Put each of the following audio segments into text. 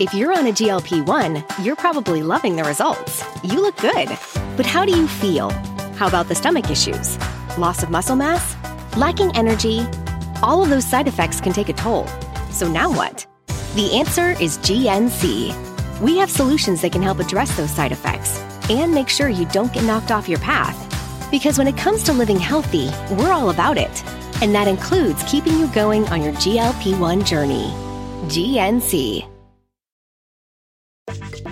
If you're on a GLP 1, you're probably loving the results. You look good. But how do you feel? How about the stomach issues? Loss of muscle mass? Lacking energy? All of those side effects can take a toll. So now what? The answer is GNC. We have solutions that can help address those side effects and make sure you don't get knocked off your path. Because when it comes to living healthy, we're all about it. And that includes keeping you going on your GLP 1 journey. GNC.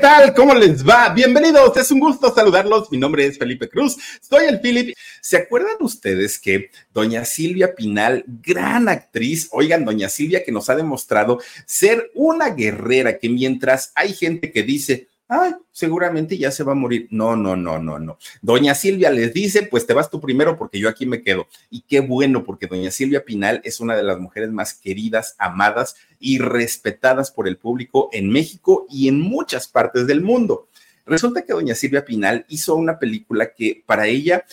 Hola, ¿qué tal? ¿Cómo les va? Bienvenidos, es un gusto saludarlos. Mi nombre es Felipe Cruz, soy el Philip. ¿Se acuerdan ustedes que doña Silvia Pinal, gran actriz, oigan, doña Silvia que nos ha demostrado ser una guerrera, que mientras hay gente que dice, ay, seguramente ya se va a morir. No, no, no, no, no. Doña Silvia les dice, pues te vas tú primero porque yo aquí me quedo. Y qué bueno, porque doña Silvia Pinal es una de las mujeres más queridas, amadas y respetadas por el público en México y en muchas partes del mundo. Resulta que doña Silvia Pinal hizo una película que para ella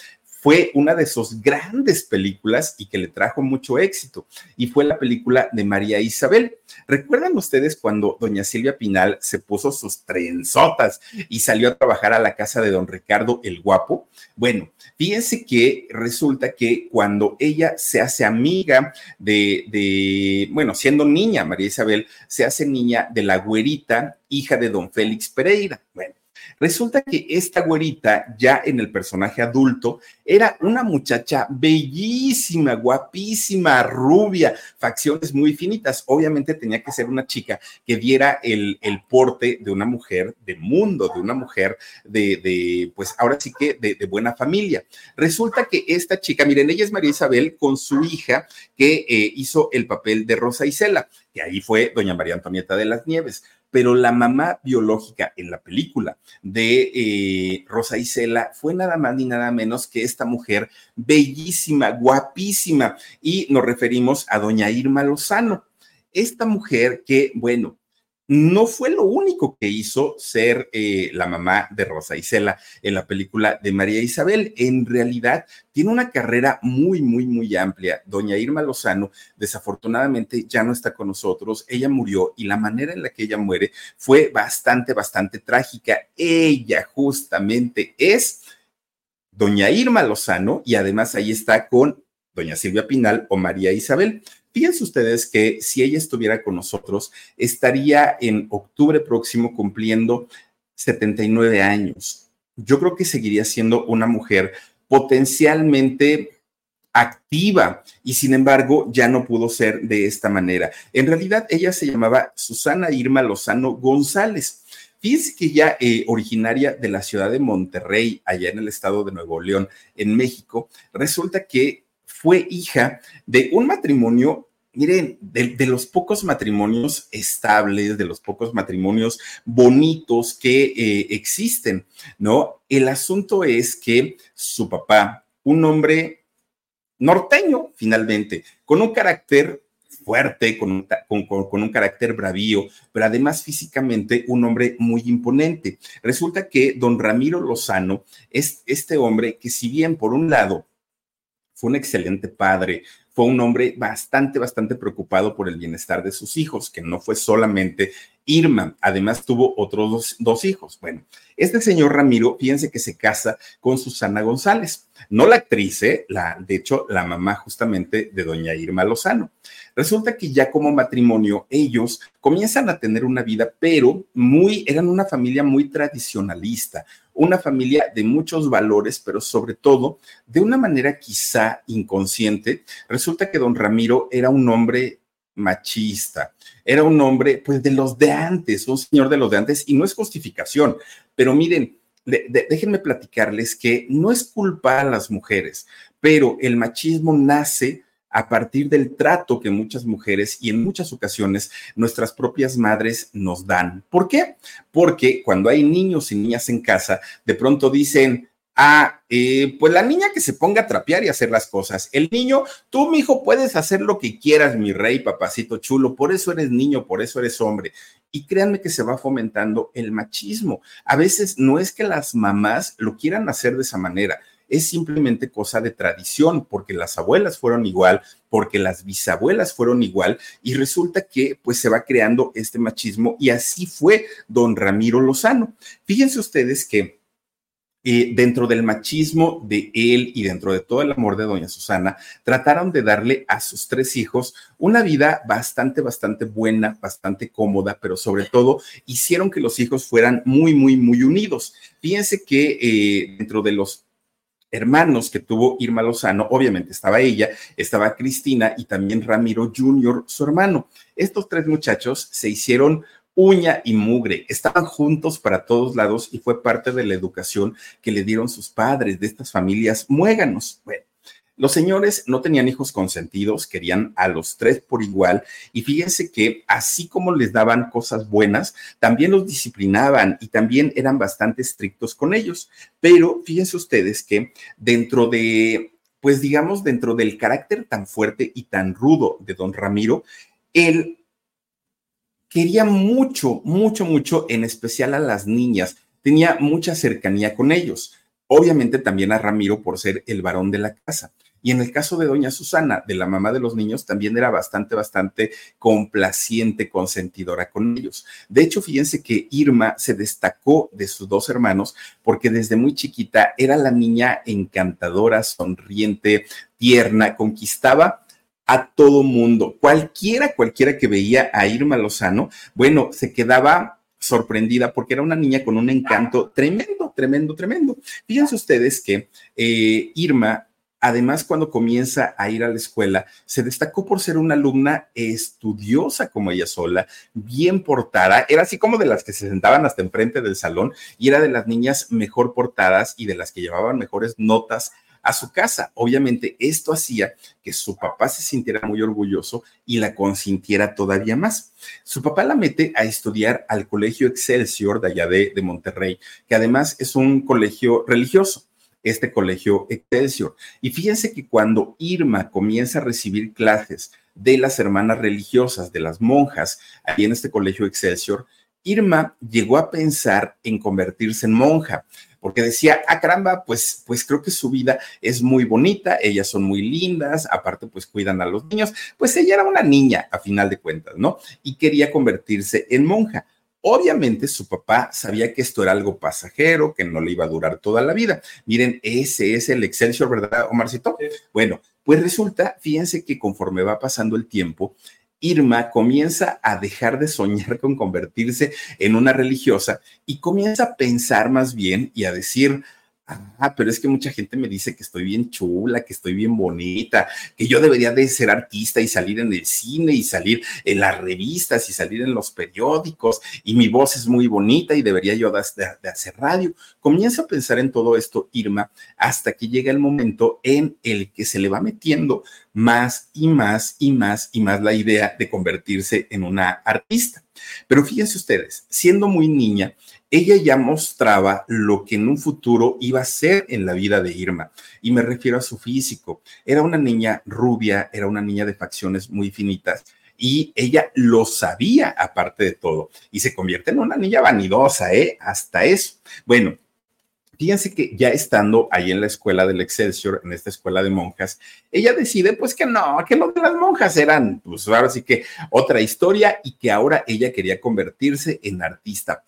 fue una de sus grandes películas y que le trajo mucho éxito, y fue la película de María Isabel. ¿Recuerdan ustedes cuando doña Silvia Pinal se puso sus trenzotas y salió a trabajar a la casa de don Ricardo el Guapo? Bueno, fíjense que resulta que cuando ella se hace amiga de, de, bueno, siendo niña, María Isabel se hace niña de la güerita, hija de don Félix Pereira. Bueno, Resulta que esta güerita, ya en el personaje adulto, era una muchacha bellísima, guapísima, rubia, facciones muy finitas. Obviamente tenía que ser una chica que diera el, el porte de una mujer de mundo, de una mujer de, de pues ahora sí que de, buena familia. Resulta que esta chica, miren, ella es María Isabel con su hija que eh, hizo el papel de Rosa Isela, que ahí fue doña María Antonieta de las Nieves pero la mamá biológica en la película de eh, Rosa Isela fue nada más ni nada menos que esta mujer bellísima, guapísima, y nos referimos a doña Irma Lozano. Esta mujer que, bueno, no fue lo único que hizo ser eh, la mamá de Rosa Isela en la película de María Isabel. En realidad, tiene una carrera muy, muy, muy amplia. Doña Irma Lozano, desafortunadamente, ya no está con nosotros. Ella murió y la manera en la que ella muere fue bastante, bastante trágica. Ella justamente es Doña Irma Lozano y además ahí está con Doña Silvia Pinal o María Isabel. Fíjense ustedes que si ella estuviera con nosotros, estaría en octubre próximo cumpliendo 79 años. Yo creo que seguiría siendo una mujer potencialmente activa y sin embargo ya no pudo ser de esta manera. En realidad ella se llamaba Susana Irma Lozano González. Fíjense que ella, eh, originaria de la ciudad de Monterrey, allá en el estado de Nuevo León, en México, resulta que fue hija de un matrimonio miren, de, los pocos matrimonios estables, de los pocos matrimonios bonitos que eh, existen, ¿no? El asunto es que su papá, un hombre norteño, finalmente, con un carácter fuerte, con un, con, con un, carácter bravío, pero además físicamente un hombre muy imponente. Resulta que don Ramiro Lozano es este hombre que si bien por un lado fue un excelente padre, fue un hombre bastante, bastante preocupado por el bienestar de sus hijos, que no fue solamente Irma, además tuvo otros dos, hijos. Bueno, este señor Ramiro, fíjense que se casa con Susana González, no la actriz, ¿eh? la, de hecho, la mamá justamente de doña Irma Lozano. Resulta que ya como matrimonio ellos comienzan a tener una vida, pero muy, eran una familia muy tradicionalista, una familia de muchos valores, pero sobre todo de una manera quizá inconsciente. Resulta que don Ramiro era un hombre machista, era un hombre pues de los de antes, un señor de los de antes, y no es justificación, pero miren, déjenme platicarles que no es culpa a las mujeres, pero el machismo nace a partir del trato que muchas mujeres y en muchas ocasiones nuestras propias madres nos dan. ¿Por qué? Porque cuando hay niños y niñas en casa, de pronto dicen, ah, eh, pues la niña que se ponga a trapear y hacer las cosas. El niño, tú, mi hijo, puedes hacer lo que quieras, mi rey, papacito chulo, por eso eres niño, por eso eres hombre. Y créanme que se va fomentando el machismo. A veces no es que las mamás lo quieran hacer de esa manera, es simplemente cosa de tradición, porque las abuelas fueron igual, porque las bisabuelas fueron igual, y resulta que pues se va creando este machismo y así fue don Ramiro Lozano. Fíjense ustedes que eh, dentro del machismo de él y dentro de todo el amor de doña Susana, trataron de darle a sus tres hijos una vida bastante, bastante buena, bastante cómoda, pero sobre todo hicieron que los hijos fueran muy, muy, muy unidos. Fíjense que eh, dentro de los hermanos que tuvo Irma Lozano, obviamente estaba ella, estaba Cristina y también Ramiro Jr., su hermano. Estos tres muchachos se hicieron uña y mugre, estaban juntos para todos lados y fue parte de la educación que le dieron sus padres de estas familias muéganos. Bueno, los señores no tenían hijos consentidos, querían a los tres por igual y fíjense que así como les daban cosas buenas, también los disciplinaban y también eran bastante estrictos con ellos. Pero fíjense ustedes que dentro de, pues digamos, dentro del carácter tan fuerte y tan rudo de don Ramiro, él quería mucho, mucho, mucho, en especial a las niñas, tenía mucha cercanía con ellos. Obviamente también a Ramiro por ser el varón de la casa. Y en el caso de doña Susana, de la mamá de los niños, también era bastante, bastante complaciente, consentidora con ellos. De hecho, fíjense que Irma se destacó de sus dos hermanos porque desde muy chiquita era la niña encantadora, sonriente, tierna, conquistaba a todo mundo. Cualquiera, cualquiera que veía a Irma Lozano, bueno, se quedaba sorprendida porque era una niña con un encanto tremendo, tremendo, tremendo. Fíjense ustedes que eh, Irma Además, cuando comienza a ir a la escuela, se destacó por ser una alumna estudiosa como ella sola, bien portada, era así como de las que se sentaban hasta enfrente del salón y era de las niñas mejor portadas y de las que llevaban mejores notas a su casa. Obviamente esto hacía que su papá se sintiera muy orgulloso y la consintiera todavía más. Su papá la mete a estudiar al Colegio Excelsior de allá de, de Monterrey, que además es un colegio religioso este colegio Excelsior. Y fíjense que cuando Irma comienza a recibir clases de las hermanas religiosas, de las monjas, ahí en este colegio Excelsior, Irma llegó a pensar en convertirse en monja, porque decía, ah, caramba, pues, pues creo que su vida es muy bonita, ellas son muy lindas, aparte pues cuidan a los niños, pues ella era una niña a final de cuentas, ¿no? Y quería convertirse en monja. Obviamente su papá sabía que esto era algo pasajero, que no le iba a durar toda la vida. Miren, ese es el Excelsior, ¿verdad, Omarcito? Bueno, pues resulta, fíjense que conforme va pasando el tiempo, Irma comienza a dejar de soñar con convertirse en una religiosa y comienza a pensar más bien y a decir, Ah, pero es que mucha gente me dice que estoy bien chula, que estoy bien bonita, que yo debería de ser artista y salir en el cine y salir en las revistas y salir en los periódicos y mi voz es muy bonita y debería yo de, hacer radio. Comienza a pensar en todo esto, Irma, hasta que llega el momento en el que se le va metiendo más y más y más y más la idea de convertirse en una artista. Pero fíjense ustedes, siendo muy niña, ella ya mostraba lo que en un futuro iba a ser en la vida de Irma. Y me refiero a su físico. Era una niña rubia, era una niña de facciones muy finitas. Y ella lo sabía aparte de todo. Y se convierte en una niña vanidosa, ¿eh? Hasta eso. Bueno, Fíjense que ya estando ahí en la escuela del Excelsior, en esta escuela de monjas, ella decide pues que no, que lo de las monjas eran, pues ahora sí que otra historia y que ahora ella quería convertirse en artista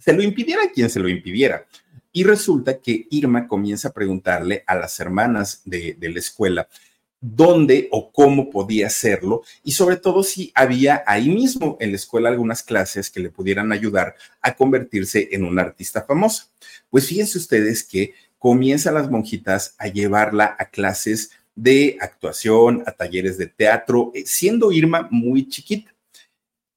se lo impidiera quien se lo impidiera. Y resulta que Irma comienza a preguntarle a las hermanas de, la escuela dónde o cómo podía hacerlo y sobre todo si había ahí mismo en la escuela algunas clases que le pudieran ayudar a convertirse en una artista famosa. Pues fíjense ustedes que comienzan las monjitas a llevarla a clases de actuación, a talleres de teatro, eh, siendo Irma muy chiquita.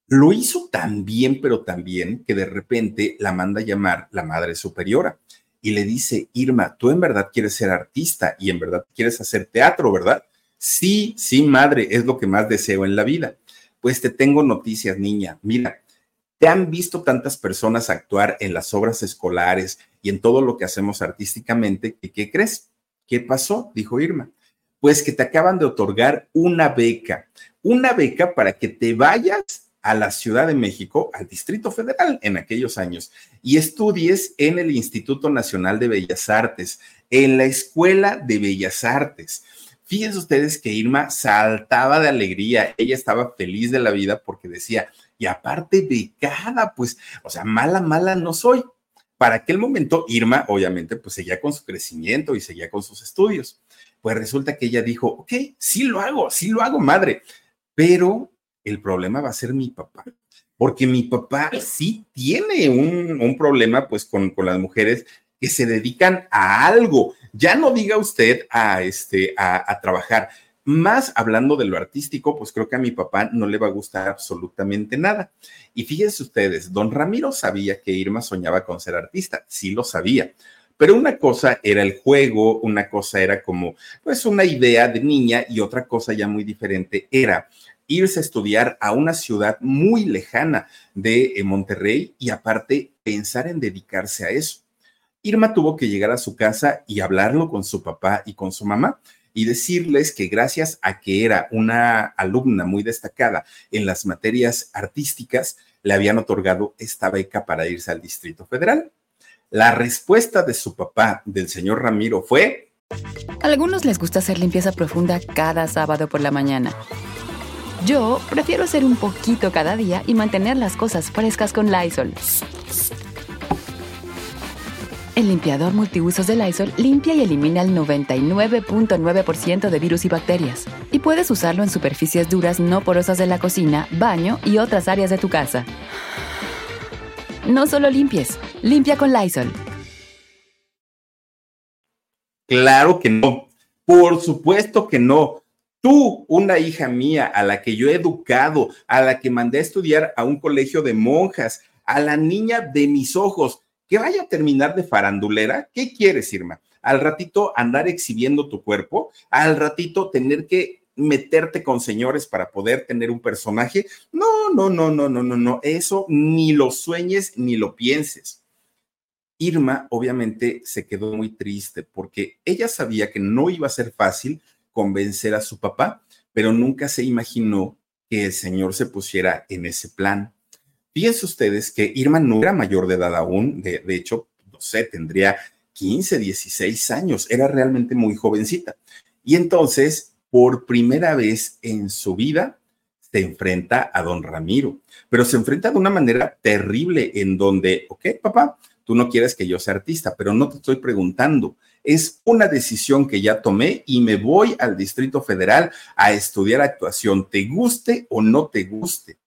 Lo hizo tan bien, pero tan bien, que de repente la manda a llamar la madre superiora y le dice, Irma, tú en verdad quieres ser artista y en verdad quieres hacer teatro, ¿verdad? Sí, sí, madre, es lo que más deseo en la vida. Pues te tengo noticias, niña. Mira, te han visto tantas personas actuar en las obras escolares y en todo lo que hacemos artísticamente, ¿qué crees? ¿Qué pasó? Dijo Irma. Pues que te acaban de otorgar una beca, una beca para que te vayas a la Ciudad de México, al Distrito Federal en aquellos años, y estudies en el Instituto Nacional de Bellas Artes, en la Escuela de Bellas Artes. Fíjense ustedes que Irma saltaba de alegría, ella estaba feliz de la vida porque decía, y aparte becada, pues, o sea, mala, mala no soy. Para aquel momento, Irma, obviamente, pues seguía con su crecimiento y seguía con sus estudios. Pues resulta que ella dijo, ok, sí lo hago, sí lo hago, madre, pero el problema va a ser mi papá, porque mi papá sí tiene un, problema pues con, con, las mujeres que se dedican a algo. Ya no diga usted a, este, a trabajar. Más hablando de lo artístico, pues creo que a mi papá no le va a gustar absolutamente nada. Y fíjense ustedes, don Ramiro sabía que Irma soñaba con ser artista, sí lo sabía. Pero una cosa era el juego, una cosa era como, pues, una idea de niña y otra cosa ya muy diferente era irse a estudiar a una ciudad muy lejana de eh, Monterrey y aparte pensar en dedicarse a eso. Irma tuvo que llegar a su casa y hablarlo con su papá y con su mamá y decirles que gracias a que era una alumna muy destacada en las materias artísticas, le habían otorgado esta beca para irse al Distrito Federal. La respuesta de su papá, del señor Ramiro, fue... A algunos les gusta hacer limpieza profunda cada sábado por la mañana. Yo prefiero hacer un poquito cada día y mantener las cosas frescas con Lysol. El limpiador multiusos de Lysol limpia y elimina el 99.9% de virus y bacterias. Y puedes usarlo en superficies duras no porosas de la cocina, baño y otras áreas de tu casa. No solo limpies, limpia con Lysol. Claro que no. Por supuesto que no. Tú, una hija mía a la que yo he educado, a la que mandé a estudiar a un colegio de monjas, a la niña de mis ojos, que vaya a terminar de farandulera, ¿qué quieres, Irma? Al ratito andar exhibiendo tu cuerpo, al ratito tener que meterte con señores para poder tener un personaje. No, no, no, no, no, no, no, eso ni lo sueñes ni lo pienses. Irma obviamente se quedó muy triste porque ella sabía que no iba a ser fácil convencer a su papá, pero nunca se imaginó que el señor se pusiera en ese plan. Fíjense ustedes que Irma no era mayor de edad aún, de, de hecho, no sé, tendría 15, 16 años, era realmente muy jovencita. Y entonces, por primera vez en su vida, se enfrenta a don Ramiro, pero se enfrenta de una manera terrible en donde, ok, papá, tú no quieres que yo sea artista, pero no te estoy preguntando, es una decisión que ya tomé y me voy al Distrito Federal a estudiar actuación, te guste o no te guste.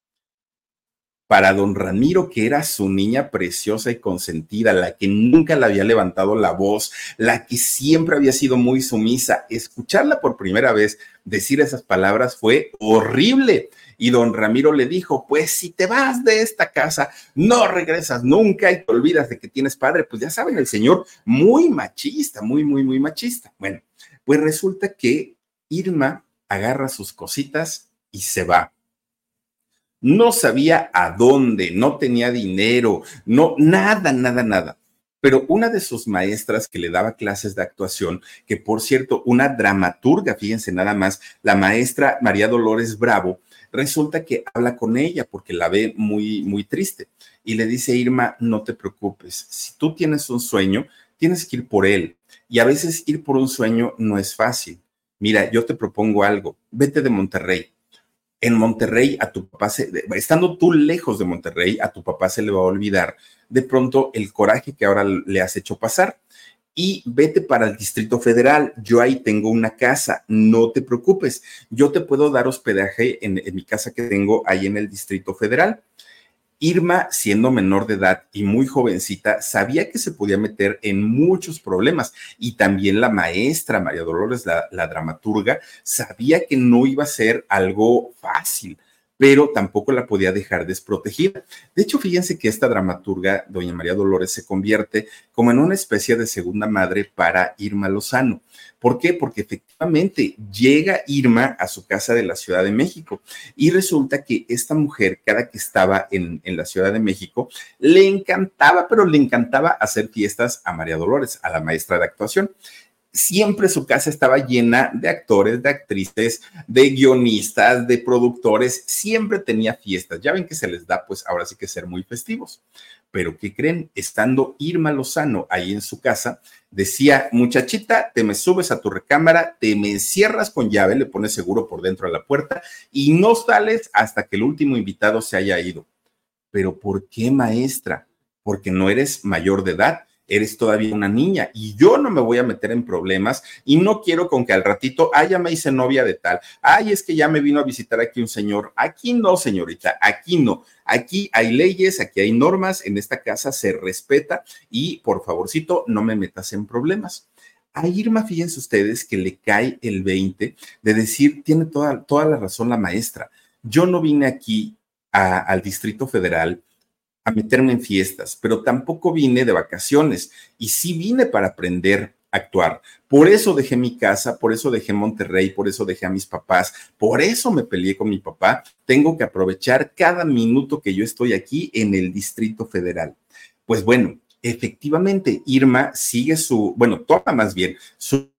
Para don Ramiro, que era su niña preciosa y consentida, la que nunca le había levantado la voz, la que siempre había sido muy sumisa, escucharla por primera vez decir esas palabras fue horrible. Y don Ramiro le dijo, pues si te vas de esta casa, no regresas nunca y te olvidas de que tienes padre. Pues ya saben, el señor muy machista, muy, muy, muy machista. Bueno, pues resulta que Irma agarra sus cositas y se va. No sabía a dónde, no tenía dinero, no, nada, nada, nada pero una de sus maestras que le daba clases de actuación, que por cierto, una dramaturga, fíjense nada más, la maestra María Dolores Bravo, resulta que habla con ella porque la ve muy, muy triste y le dice, Irma, no te preocupes, si tú tienes un sueño, tienes que ir por él. Y a veces ir por un sueño no es fácil. Mira, yo te propongo algo, vete de Monterrey. En Monterrey a tu papá, se, estando tú lejos de Monterrey, a tu papá se le va a olvidar de pronto el coraje que ahora le has hecho pasar y vete para el Distrito Federal. Yo ahí tengo una casa, no te preocupes. Yo te puedo dar hospedaje en, mi casa que tengo ahí en el Distrito Federal. Irma, siendo menor de edad y muy jovencita, sabía que se podía meter en muchos problemas y también la maestra María Dolores, la, dramaturga, sabía que no iba a ser algo fácil pero tampoco la podía dejar desprotegida. De hecho, fíjense que esta dramaturga, doña María Dolores, se convierte como en una especie de segunda madre para Irma Lozano. ¿Por qué? Porque efectivamente llega Irma a su casa de la Ciudad de México y resulta que esta mujer, cada que estaba en, en la Ciudad de México, le encantaba, pero le encantaba hacer fiestas a María Dolores, a la maestra de actuación siempre su casa estaba llena de actores, de actrices, de guionistas, de productores, siempre tenía fiestas. Ya ven que se les da, pues ahora sí que ser muy festivos. Pero ¿qué creen? Estando Irma Lozano ahí en su casa, decía, muchachita, te me subes a tu recámara, te me encierras con llave, le pones seguro por dentro de la puerta y no sales hasta que el último invitado se haya ido. Pero ¿por qué, maestra? Porque no eres mayor de edad eres todavía una niña y yo no me voy a meter en problemas y no quiero con que al ratito, ah, ya me hice novia de tal, ay, es que ya me vino a visitar aquí un señor. Aquí no, señorita, aquí no. Aquí hay leyes, aquí hay normas, en esta casa se respeta y por favorcito, no me metas en problemas. A Irma, fíjense ustedes que le cae el 20 de decir, tiene toda, toda la razón la maestra. Yo no vine aquí al Distrito Federal a meterme en fiestas, pero tampoco vine de vacaciones y sí vine para aprender a actuar. Por eso dejé mi casa, por eso dejé Monterrey, por eso dejé a mis papás, por eso me peleé con mi papá. Tengo que aprovechar cada minuto que yo estoy aquí en el Distrito Federal. Pues bueno, efectivamente, Irma sigue su, bueno, toma más bien su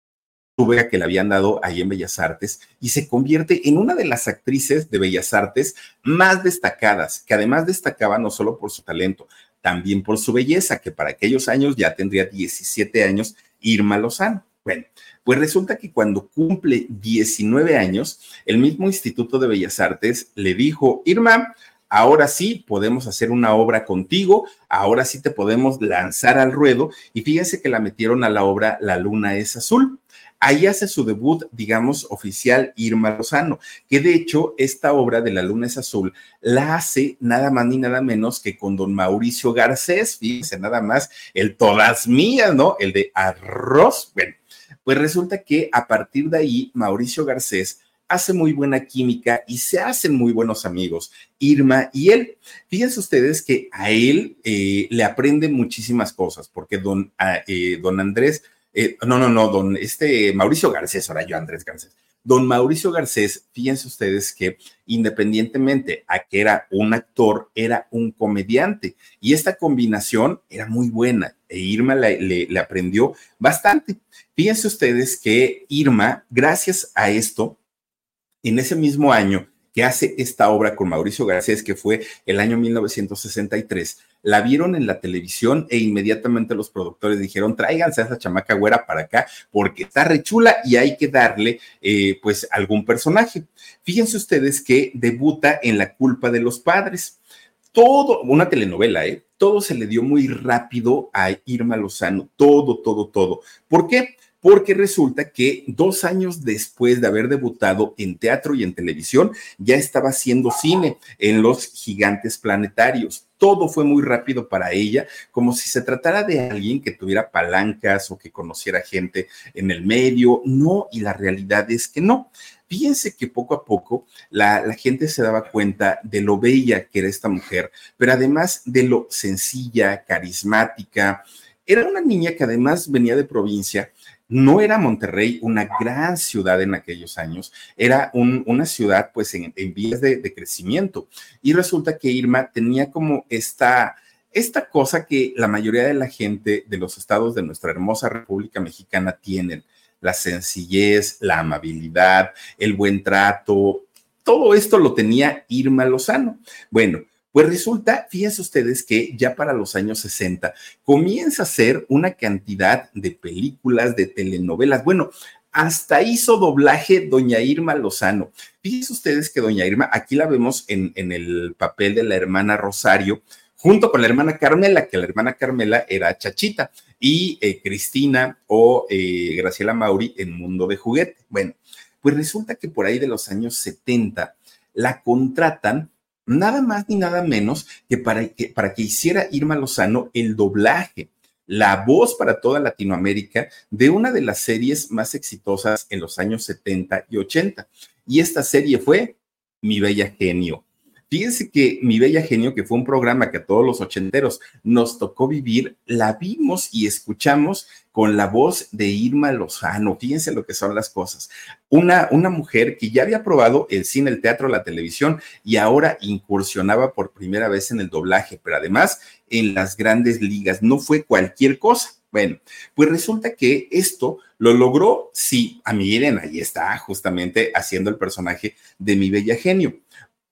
que le habían dado ahí en Bellas Artes y se convierte en una de las actrices de Bellas Artes más destacadas, que además destacaba no solo por su talento, también por su belleza, que para aquellos años ya tendría 17 años Irma Lozano. Bueno, pues resulta que cuando cumple 19 años, el mismo Instituto de Bellas Artes le dijo, Irma, ahora sí podemos hacer una obra contigo, ahora sí te podemos lanzar al ruedo. Y fíjense que la metieron a la obra La Luna es Azul. Ahí hace su debut, digamos, oficial Irma Lozano, que de hecho esta obra de La Luna es Azul la hace nada más ni nada menos que con don Mauricio Garcés, fíjense nada más, el todas mías, ¿no? El de arroz. Bueno, pues resulta que a partir de ahí Mauricio Garcés hace muy buena química y se hacen muy buenos amigos, Irma y él. Fíjense ustedes que a él eh, le aprende muchísimas cosas, porque don, ah, eh, don Andrés eh, no, no, no, don este Mauricio Garcés, ahora yo Andrés Garcés. Don Mauricio Garcés, fíjense ustedes que independientemente a que era un actor, era un comediante. Y esta combinación era muy buena e Irma le, aprendió bastante. Fíjense ustedes que Irma, gracias a esto, en ese mismo año que hace esta obra con Mauricio Garcés, que fue el año 1963, la vieron en la televisión e inmediatamente los productores dijeron, tráiganse a esa chamaca güera para acá porque está rechula y hay que darle eh, pues algún personaje. Fíjense ustedes que debuta en La culpa de los padres. Todo, una telenovela, ¿eh? Todo se le dio muy rápido a Irma Lozano, todo, todo, todo. ¿Por qué? Porque resulta que dos años después de haber debutado en teatro y en televisión, ya estaba haciendo cine en los gigantes planetarios. Todo fue muy rápido para ella, como si se tratara de alguien que tuviera palancas o que conociera gente en el medio. No, y la realidad es que no. Fíjense que poco a poco la, gente se daba cuenta de lo bella que era esta mujer, pero además de lo sencilla, carismática. Era una niña que además venía de provincia no era Monterrey una gran ciudad en aquellos años, era una ciudad pues en, vías de, crecimiento. Y resulta que Irma tenía como esta, esta cosa que la mayoría de la gente de los estados de nuestra hermosa República Mexicana tienen, la sencillez, la amabilidad, el buen trato, todo esto lo tenía Irma Lozano. Bueno, pues resulta, fíjense ustedes que ya para los años 60 comienza a ser una cantidad de películas, de telenovelas. Bueno, hasta hizo doblaje doña Irma Lozano. Fíjense ustedes que doña Irma, aquí la vemos en, el papel de la hermana Rosario, junto con la hermana Carmela, que la hermana Carmela era Chachita, y eh, Cristina o eh, Graciela Mauri en Mundo de Juguete. Bueno, pues resulta que por ahí de los años 70 la contratan nada más ni nada menos que para que, hiciera Irma Lozano el doblaje, la voz para toda Latinoamérica de una de las series más exitosas en los años 70 y 80. Y esta serie fue Mi Bella Genio. Fíjense que Mi Bella Genio, que fue un programa que a todos los ochenteros nos tocó vivir, la vimos y escuchamos con la voz de Irma Lozano. Fíjense lo que son las cosas. Una, una mujer que ya había probado el cine, el teatro, la televisión y ahora incursionaba por primera vez en el doblaje, pero además en las grandes ligas. No fue cualquier cosa. Bueno, pues resulta que esto lo logró, sí, a miren, ahí está justamente haciendo el personaje de mi bella genio.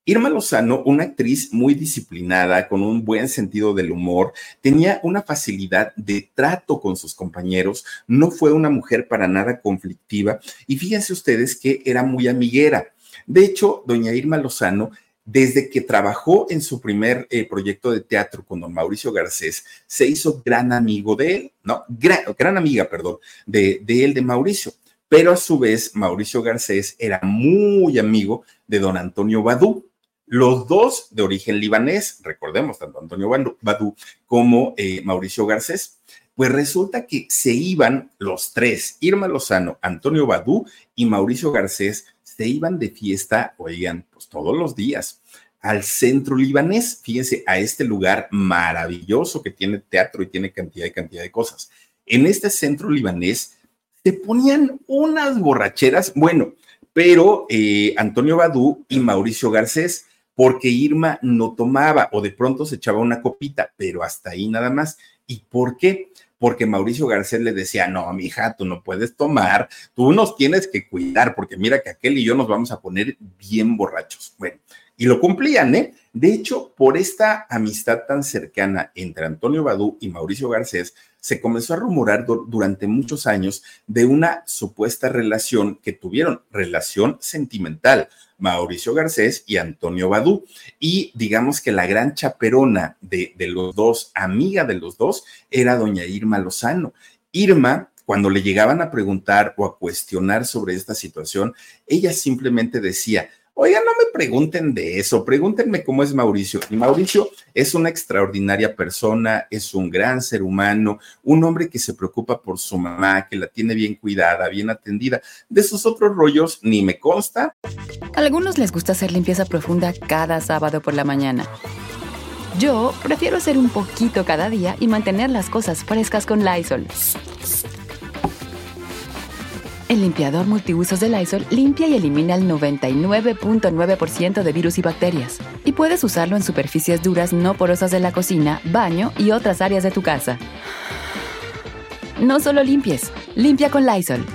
Irma Lozano, una actriz muy disciplinada, con un buen sentido del humor, tenía una facilidad de trato con sus compañeros, no fue una mujer para nada conflictiva y fíjense ustedes que era muy amiguera. De hecho, doña Irma Lozano desde que trabajó en su primer eh, proyecto de teatro con don Mauricio Garcés, se hizo gran amigo de él, ¿no? Gran, amiga, perdón, de, de él, de Mauricio. Pero a su vez, Mauricio Garcés era muy amigo de don Antonio Badú. Los dos de origen libanés, recordemos, tanto Antonio Badú como eh, Mauricio Garcés. Pues resulta que se iban los tres, Irma Lozano, Antonio Badú y Mauricio Garcés, se iban de fiesta, oigan, pues todos los días al centro libanés, fíjense, a este lugar maravilloso que tiene teatro y tiene cantidad y cantidad de cosas. En este centro libanés se ponían unas borracheras, bueno, pero eh, Antonio Badú y Mauricio Garcés, porque Irma no tomaba o de pronto se echaba una copita, pero hasta ahí nada más. ¿Y por qué? porque Mauricio Garcés le decía, no, mi hija, tú no puedes tomar, tú nos tienes que cuidar, porque mira que aquel y yo nos vamos a poner bien borrachos. Bueno, y lo cumplían, ¿eh? De hecho, por esta amistad tan cercana entre Antonio Badú y Mauricio Garcés, se comenzó a rumorar durante muchos años de una supuesta relación que tuvieron, relación sentimental, Mauricio Garcés y Antonio Badú. Y digamos que la gran chaperona de, de los dos, amiga de los dos, era doña Irma Lozano. Irma cuando le llegaban a preguntar o a cuestionar sobre esta situación, ella simplemente decía, Oiga, no me pregunten de eso, pregúntenme cómo es Mauricio. Y Mauricio es una extraordinaria persona, es un gran ser humano, un hombre que se preocupa por su mamá, que la tiene bien cuidada, bien atendida. De sus otros rollos ni me consta. A algunos les gusta hacer limpieza profunda cada sábado por la mañana. Yo prefiero hacer un poquito cada día y mantener las cosas frescas con Lysol. El limpiador multiusos de Lysol limpia y elimina el 99.9% de virus y bacterias. Y puedes usarlo en superficies duras no porosas de la cocina, baño y otras áreas de tu casa. No solo limpies, limpia con Lysol.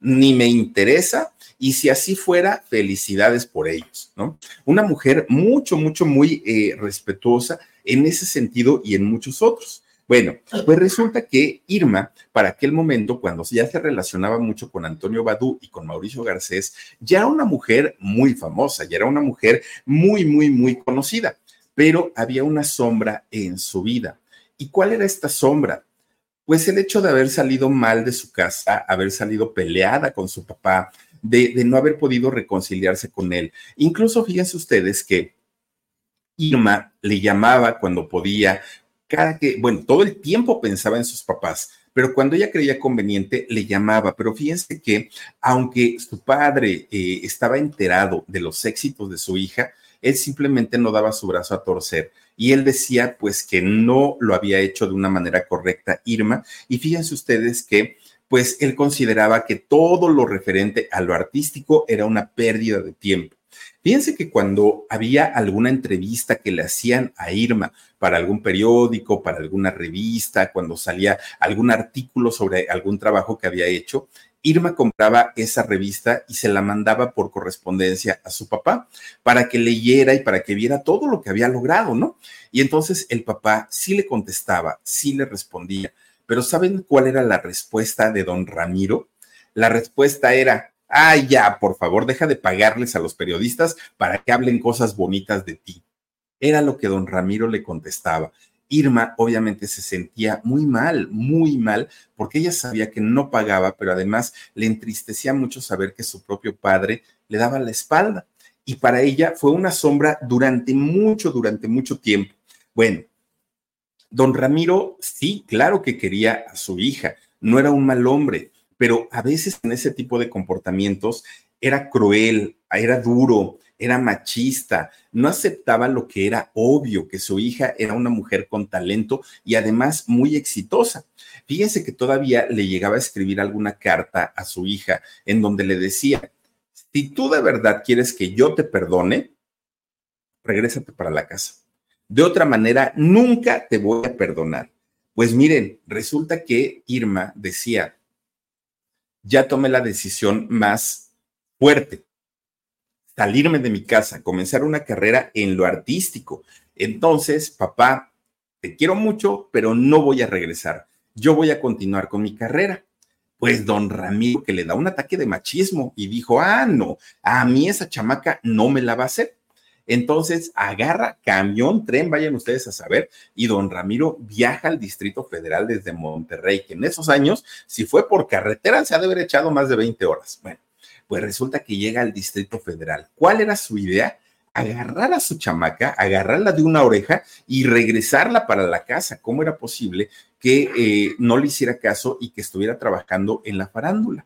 Ni me interesa y si así fuera, felicidades por ellos, ¿no? Una mujer mucho, mucho, muy eh, respetuosa en ese sentido y en muchos otros. Bueno, pues resulta que Irma, para aquel momento, cuando ya se relacionaba mucho con Antonio Badú y con Mauricio Garcés, ya era una mujer muy famosa, ya era una mujer muy, muy, muy conocida, pero había una sombra en su vida. ¿Y cuál era esta sombra? Pues el hecho de haber salido mal de su casa, haber salido peleada con su papá, de, de no haber podido reconciliarse con él. Incluso fíjense ustedes que Irma le llamaba cuando podía, cada que, bueno, todo el tiempo pensaba en sus papás, pero cuando ella creía conveniente le llamaba. Pero fíjense que aunque su padre eh, estaba enterado de los éxitos de su hija, él simplemente no daba su brazo a torcer. Y él decía pues que no lo había hecho de una manera correcta Irma. Y fíjense ustedes que pues él consideraba que todo lo referente a lo artístico era una pérdida de tiempo. Fíjense que cuando había alguna entrevista que le hacían a Irma para algún periódico, para alguna revista, cuando salía algún artículo sobre algún trabajo que había hecho, Irma compraba esa revista y se la mandaba por correspondencia a su papá para que leyera y para que viera todo lo que había logrado, ¿no? Y entonces el papá sí le contestaba, sí le respondía, pero ¿saben cuál era la respuesta de don Ramiro? La respuesta era, Ay, ya, por favor, deja de pagarles a los periodistas para que hablen cosas bonitas de ti. Era lo que don Ramiro le contestaba. Irma obviamente se sentía muy mal, muy mal, porque ella sabía que no pagaba, pero además le entristecía mucho saber que su propio padre le daba la espalda. Y para ella fue una sombra durante mucho, durante mucho tiempo. Bueno, don Ramiro sí, claro que quería a su hija, no era un mal hombre, pero a veces en ese tipo de comportamientos era cruel, era duro, era machista, no aceptaba lo que era obvio, que su hija era una mujer con talento y además muy exitosa. Fíjense que todavía le llegaba a escribir alguna carta a su hija en donde le decía, si tú de verdad quieres que yo te perdone, regrésate para la casa. De otra manera, nunca te voy a perdonar. Pues miren, resulta que Irma decía, ya tomé la decisión más fuerte salirme de mi casa, comenzar una carrera en lo artístico. Entonces, papá, te quiero mucho, pero no voy a regresar. Yo voy a continuar con mi carrera. Pues don Ramiro, que le da un ataque de machismo y dijo, ah, no, a mí esa chamaca no me la va a hacer. Entonces agarra camión, tren, vayan ustedes a saber, y don Ramiro viaja al Distrito Federal desde Monterrey, que en esos años, si fue por carretera, se ha de haber echado más de 20 horas. Bueno, pues resulta que llega al Distrito Federal. ¿Cuál era su idea? Agarrar a su chamaca, agarrarla de una oreja y regresarla para la casa. ¿Cómo era posible que eh, no le hiciera caso y que estuviera trabajando en la farándula?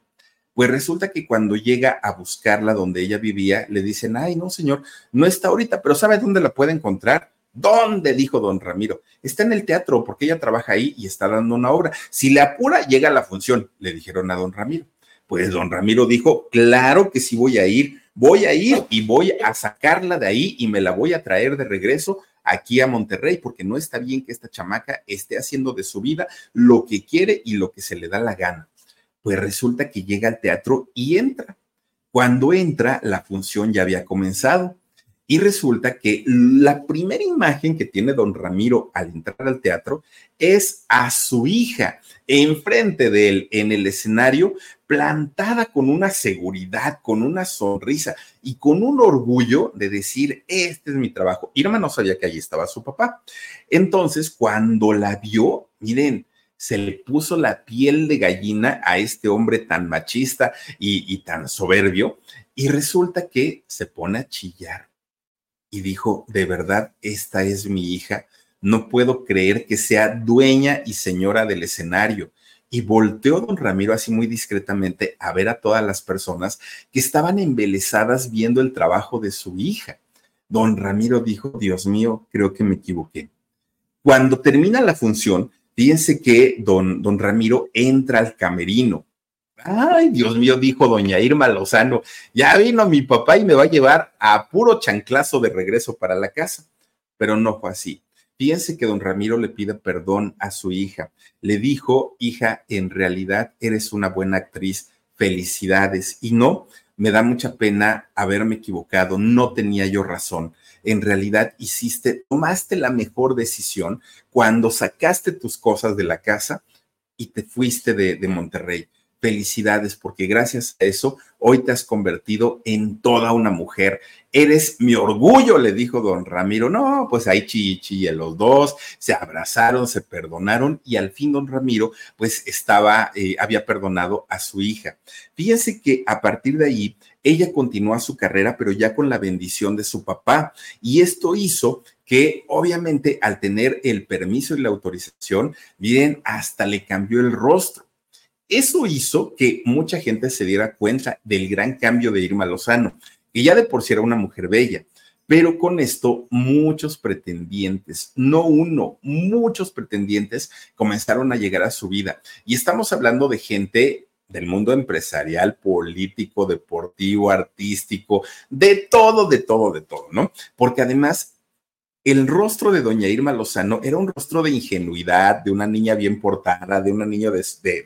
Pues resulta que cuando llega a buscarla donde ella vivía, le dicen, ay, no, señor, no está ahorita, pero ¿sabe dónde la puede encontrar? ¿Dónde? dijo don Ramiro. Está en el teatro porque ella trabaja ahí y está dando una obra. Si le apura, llega a la función, le dijeron a don Ramiro. Pues don Ramiro dijo, claro que sí voy a ir, voy a ir y voy a sacarla de ahí y me la voy a traer de regreso aquí a Monterrey, porque no está bien que esta chamaca esté haciendo de su vida lo que quiere y lo que se le da la gana. Pues resulta que llega al teatro y entra. Cuando entra, la función ya había comenzado. Y resulta que la primera imagen que tiene don Ramiro al entrar al teatro es a su hija enfrente de él en el escenario, plantada con una seguridad, con una sonrisa y con un orgullo de decir, este es mi trabajo. Irma no sabía que allí estaba su papá. Entonces, cuando la vio, miren, se le puso la piel de gallina a este hombre tan machista y, tan soberbio, y resulta que se pone a chillar y dijo, de verdad, esta es mi hija, no puedo creer que sea dueña y señora del escenario. Y volteó don Ramiro así muy discretamente a ver a todas las personas que estaban embelesadas viendo el trabajo de su hija. Don Ramiro dijo, Dios mío, creo que me equivoqué. Cuando termina la función, fíjense que don, don Ramiro entra al camerino Ay, Dios mío, dijo doña Irma Lozano, ya vino mi papá y me va a llevar a puro chanclazo de regreso para la casa. Pero no fue así. Fíjense que don Ramiro le pide perdón a su hija. Le dijo, hija, en realidad eres una buena actriz, felicidades. Y no, me da mucha pena haberme equivocado, no tenía yo razón. En realidad hiciste, tomaste la mejor decisión cuando sacaste tus cosas de la casa y te fuiste de, Monterrey felicidades porque gracias a eso hoy te has convertido en toda una mujer. Eres mi orgullo, le dijo don Ramiro. No, pues ahí chille, los dos, se abrazaron, se perdonaron y al fin don Ramiro pues estaba, eh, había perdonado a su hija. Fíjense que a partir de ahí ella continuó su carrera, pero ya con la bendición de su papá. Y esto hizo que obviamente al tener el permiso y la autorización, miren, hasta le cambió el rostro eso hizo que mucha gente se diera cuenta del gran cambio de Irma Lozano, que ya de por sí era una mujer bella, pero con esto muchos pretendientes, no uno, muchos pretendientes comenzaron a llegar a su vida. Y estamos hablando de gente del mundo empresarial, político, deportivo, artístico, de todo, de todo, de todo, ¿no? Porque además el rostro de doña Irma Lozano era un rostro de ingenuidad, de una niña bien portada, de una niña de,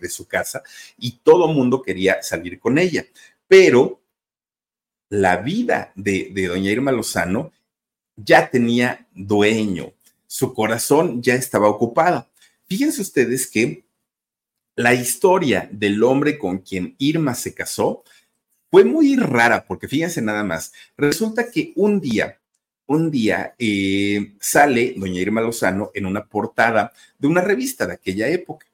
su casa, y todo mundo quería salir con ella. Pero la vida de, de doña Irma Lozano ya tenía dueño, su corazón ya estaba ocupado. Fíjense ustedes que la historia del hombre con quien Irma se casó fue muy rara, porque fíjense nada más, resulta que un día un día eh, sale doña Irma Lozano en una portada de una revista de aquella época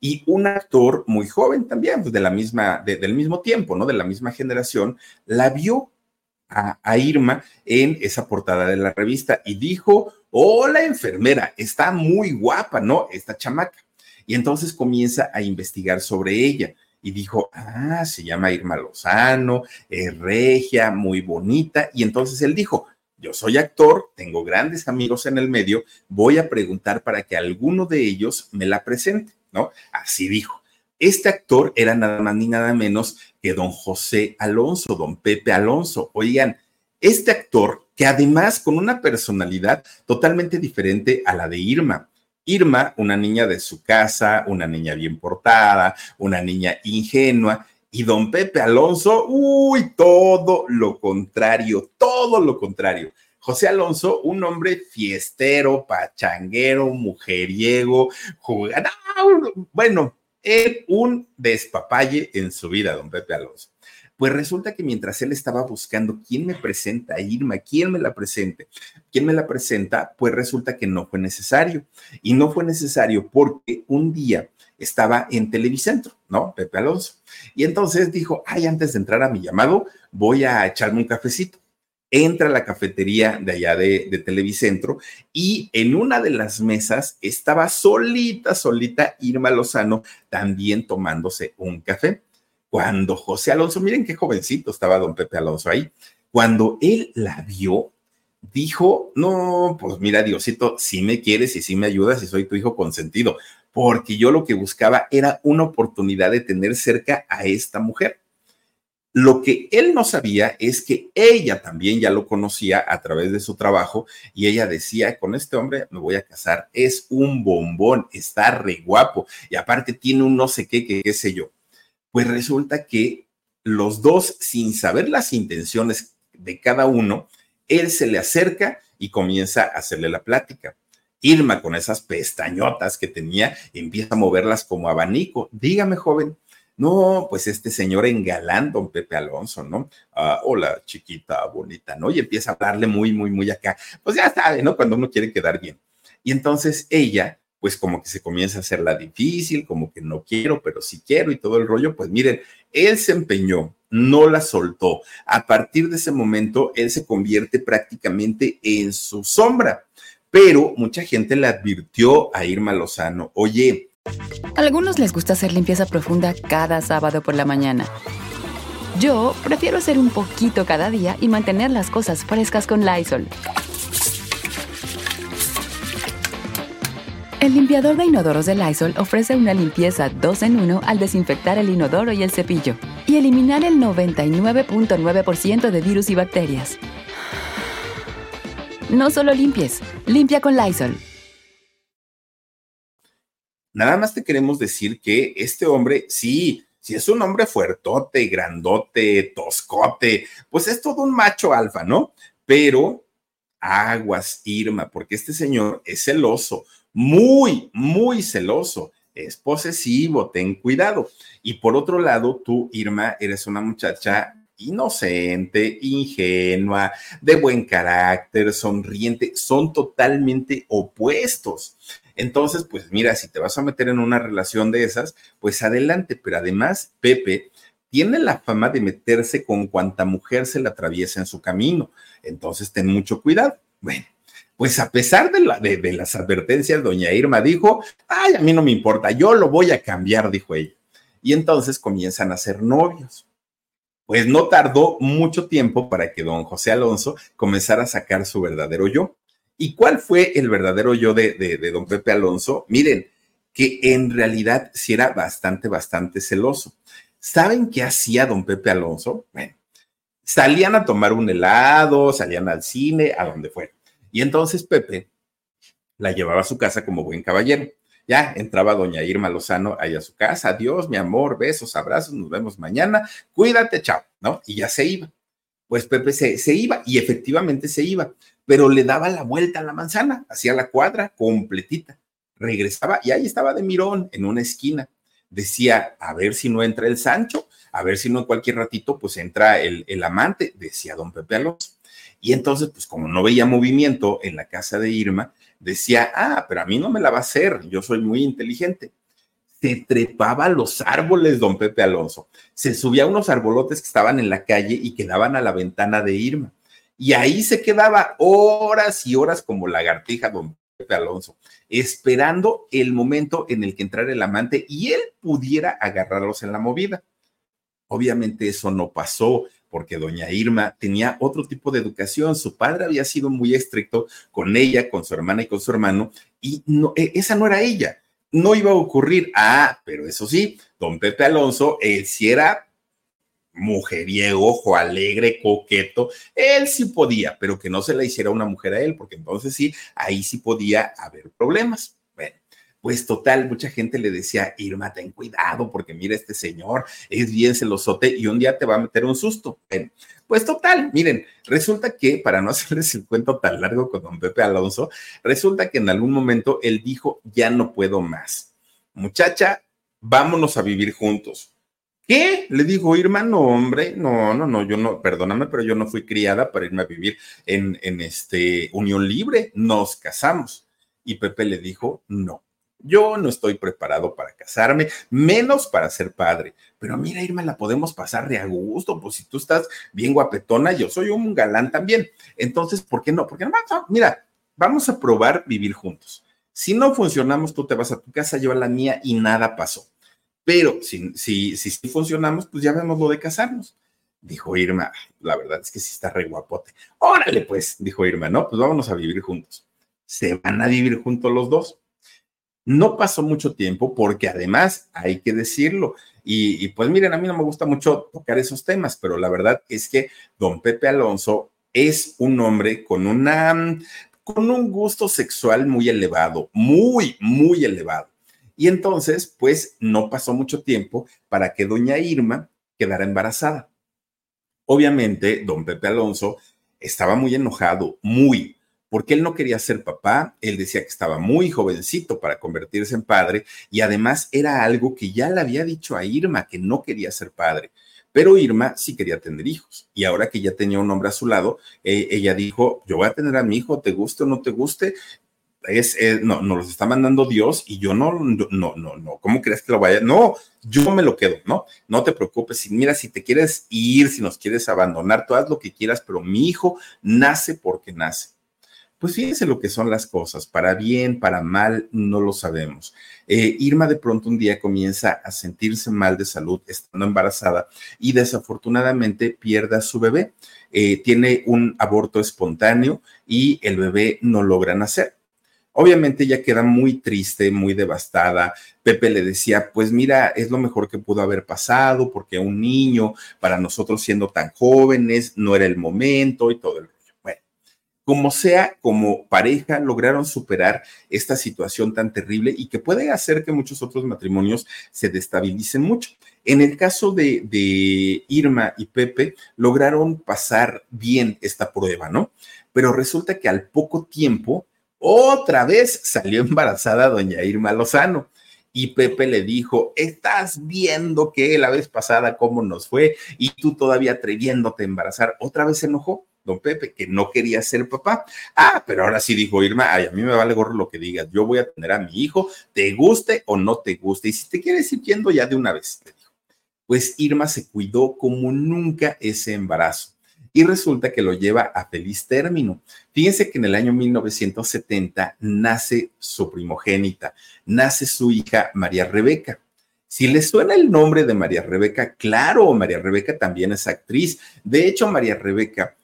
y un actor muy joven también, pues de la misma, del mismo tiempo, ¿no? De la misma generación, la vio a, a, Irma en esa portada de la revista y dijo, hola enfermera, está muy guapa, ¿no? Esta chamaca. Y entonces comienza a investigar sobre ella y dijo, ah, se llama Irma Lozano, es regia, muy bonita. Y entonces él dijo, yo soy actor, tengo grandes amigos en el medio, voy a preguntar para que alguno de ellos me la presente, ¿no? Así dijo. Este actor era nada más ni nada menos que don José Alonso, don Pepe Alonso. Oigan, este actor que además con una personalidad totalmente diferente a la de Irma. Irma, una niña de su casa, una niña bien portada, una niña ingenua, y don Pepe Alonso, uy, todo lo contrario, todo lo contrario. José Alonso, un hombre fiestero, pachanguero, mujeriego, jugador, bueno, él un despapalle en su vida, don Pepe Alonso. Pues resulta que mientras él estaba buscando quién me presenta a Irma, quién me la presente, quién me la presenta, pues resulta que no fue necesario. Y no fue necesario porque un día estaba en Televicentro, ¿no? Pepe Alonso. Y entonces dijo, ay, antes de entrar a mi llamado, voy a echarme un cafecito entra a la cafetería de allá de, de, Televicentro y en una de las mesas estaba solita, solita Irma Lozano también tomándose un café. Cuando José Alonso, miren qué jovencito estaba don Pepe Alonso ahí, cuando él la vio, dijo, no, pues mira, Diosito, si me quieres y si me ayudas y soy tu hijo consentido, porque yo lo que buscaba era una oportunidad de tener cerca a esta mujer. Lo que él no sabía es que ella también ya lo conocía a través de su trabajo y ella decía, con este hombre me voy a casar, es un bombón, está re guapo y aparte tiene un no sé qué, qué sé yo. Pues resulta que los dos, sin saber las intenciones de cada uno, él se le acerca y comienza a hacerle la plática. Irma, con esas pestañotas que tenía, empieza a moverlas como abanico. Dígame, joven. No, pues este señor engalán, don Pepe Alonso, ¿no? Ah, hola, chiquita, bonita, ¿no? Y empieza a hablarle muy, muy, muy acá. Pues ya sabe, ¿no? Cuando uno quiere quedar bien. Y entonces ella pues como que se comienza a hacerla difícil, como que no quiero, pero sí quiero y todo el rollo, pues miren, él se empeñó, no la soltó. A partir de ese momento, él se convierte prácticamente en su sombra. Pero mucha gente le advirtió a Irma Lozano, oye. A algunos les gusta hacer limpieza profunda cada sábado por la mañana. Yo prefiero hacer un poquito cada día y mantener las cosas frescas con Lysol. El limpiador de inodoros de Lysol ofrece una limpieza 2 en 1 al desinfectar el inodoro y el cepillo y eliminar el 99.9% de virus y bacterias. No solo limpies, limpia con Lysol. Nada más te queremos decir que este hombre, sí, si es un hombre fuertote, grandote, toscote, pues es todo un macho alfa, ¿no? Pero aguas, Irma, porque este señor es celoso muy, muy celoso, es posesivo, ten cuidado. Y por otro lado, tú, Irma, eres una muchacha inocente, ingenua, de buen carácter, sonriente, son totalmente opuestos. Entonces, pues mira, si te vas a meter en una relación de esas, pues adelante, pero además, Pepe tiene la fama de meterse con cuanta mujer se le atraviesa en su camino. Entonces, ten mucho cuidado. Bueno, pues a pesar de, la, de, las advertencias, doña Irma dijo, ay, a mí no me importa, yo lo voy a cambiar, dijo ella. Y entonces comienzan a ser novios. Pues no tardó mucho tiempo para que don José Alonso comenzara a sacar su verdadero yo. ¿Y cuál fue el verdadero yo de, de, de don Pepe Alonso? Miren, que en realidad sí era bastante, bastante celoso. ¿Saben qué hacía don Pepe Alonso? Bueno, salían a tomar un helado, salían al cine, a donde fuera y entonces Pepe la llevaba a su casa como buen caballero. Ya entraba doña Irma Lozano ahí a su casa. Adiós, mi amor, besos, abrazos, nos vemos mañana. Cuídate, chao, ¿no? Y ya se iba. Pues Pepe se, se iba y efectivamente se iba, pero le daba la vuelta a la manzana, hacía la cuadra completita. Regresaba y ahí estaba de mirón en una esquina. Decía, a ver si no entra el Sancho, a ver si no en cualquier ratito pues entra el, el amante, decía don Pepe Alonso. Y entonces, pues como no veía movimiento en la casa de Irma, decía, ah, pero a mí no me la va a hacer, yo soy muy inteligente. Se trepaba a los árboles, don Pepe Alonso. Se subía a unos arbolotes que estaban en la calle y quedaban a la ventana de Irma. Y ahí se quedaba horas y horas como lagartija, don Pepe Alonso, esperando el momento en el que entrara el amante y él pudiera agarrarlos en la movida. Obviamente eso no pasó porque doña Irma tenía otro tipo de educación. Su padre había sido muy estricto con ella, con su hermana y con su hermano, y no, e, esa no era ella. No iba a ocurrir. Ah, pero eso sí, don Pepe Alonso, él sí era mujeriego, ojo alegre, coqueto, él sí podía, pero que no se la hiciera una mujer a él, porque entonces sí, ahí sí podía haber problemas. Pues total, mucha gente le decía, Irma, ten cuidado, porque mira, este señor es bien celosote y un día te va a meter un susto. pues total, miren, resulta que, para no hacerles el cuento tan largo con don Pepe Alonso, resulta que en algún momento él dijo, ya no puedo más. Muchacha, vámonos a vivir juntos ¿Qué? Le dijo Irma, no, hombre, no, no, no, yo no, perdóname, pero yo no fui criada para irme a vivir en, en este unión libre, nos casamos. Y Pepe le dijo, no, yo no estoy preparado para casarme, menos para ser padre. Pero mira, Irma, la podemos pasar de a gusto, pues si tú estás bien guapetona, yo soy un galán también. Entonces, ¿por qué no? Porque no, mira, vamos a probar vivir juntos. Si no funcionamos, tú te vas a tu casa, yo a la mía y nada pasó. Pero si, si, si, funcionamos, pues ya vemos lo de casarnos. Dijo Irma, la verdad es que sí está re guapote. Órale, pues, dijo Irma, no, pues vámonos a vivir juntos. Se van a vivir juntos los dos. No pasó mucho tiempo porque además hay que decirlo. Y, pues miren, a mí no me gusta mucho tocar esos temas, pero la verdad es que don Pepe Alonso es un hombre con una con un gusto sexual muy elevado, muy, muy elevado. Y entonces, pues no pasó mucho tiempo para que doña Irma quedara embarazada. Obviamente, don Pepe Alonso estaba muy enojado, muy, porque él no quería ser papá, él decía que estaba muy jovencito para convertirse en padre y además era algo que ya le había dicho a Irma que no quería ser padre. Pero Irma sí quería tener hijos y ahora que ya tenía un hombre a su lado, eh, ella dijo, yo voy a tener a mi hijo, te guste o no te guste, es, no, nos los está mandando Dios y yo no, no, no, no, ¿cómo crees que lo vaya? No, yo me lo quedo, ¿no? No te preocupes, mira, si te quieres ir, si nos quieres abandonar, tú haz lo que quieras, pero mi hijo nace porque nace. Pues fíjense lo que son las cosas, para bien, para mal, no lo sabemos. Eh, Irma de pronto un día comienza a sentirse mal de salud estando embarazada y desafortunadamente pierde a su bebé. Eh, tiene un aborto espontáneo y el bebé no logra nacer. Obviamente ella queda muy triste, muy devastada. Pepe le decía, pues mira, es lo mejor que pudo haber pasado porque un niño, para nosotros siendo tan jóvenes, no era el momento y todo el como sea, como pareja, lograron superar esta situación tan terrible y que puede hacer que muchos otros matrimonios se destabilicen mucho. En el caso de, de Irma y Pepe, lograron pasar bien esta prueba, ¿no? Pero resulta que al poco tiempo, otra vez salió embarazada doña Irma Lozano. Y Pepe le dijo, estás viendo que la vez pasada cómo nos fue y tú todavía atreviéndote a embarazar. Otra vez se enojó don Pepe, que no quería ser papá. Ah, pero ahora sí dijo Irma, ay, a mí me vale gorro lo que digas, yo voy a tener a mi hijo, te guste o no te guste. Y si te quieres ir yendo ya de una vez, le dijo. Pues Irma se cuidó como nunca ese embarazo y resulta que lo lleva a feliz término. Fíjense que en el año 1970 nace su primogénita, nace su hija María Rebeca. Si les suena el nombre de María Rebeca, claro, María Rebeca también es actriz. De hecho, María Rebeca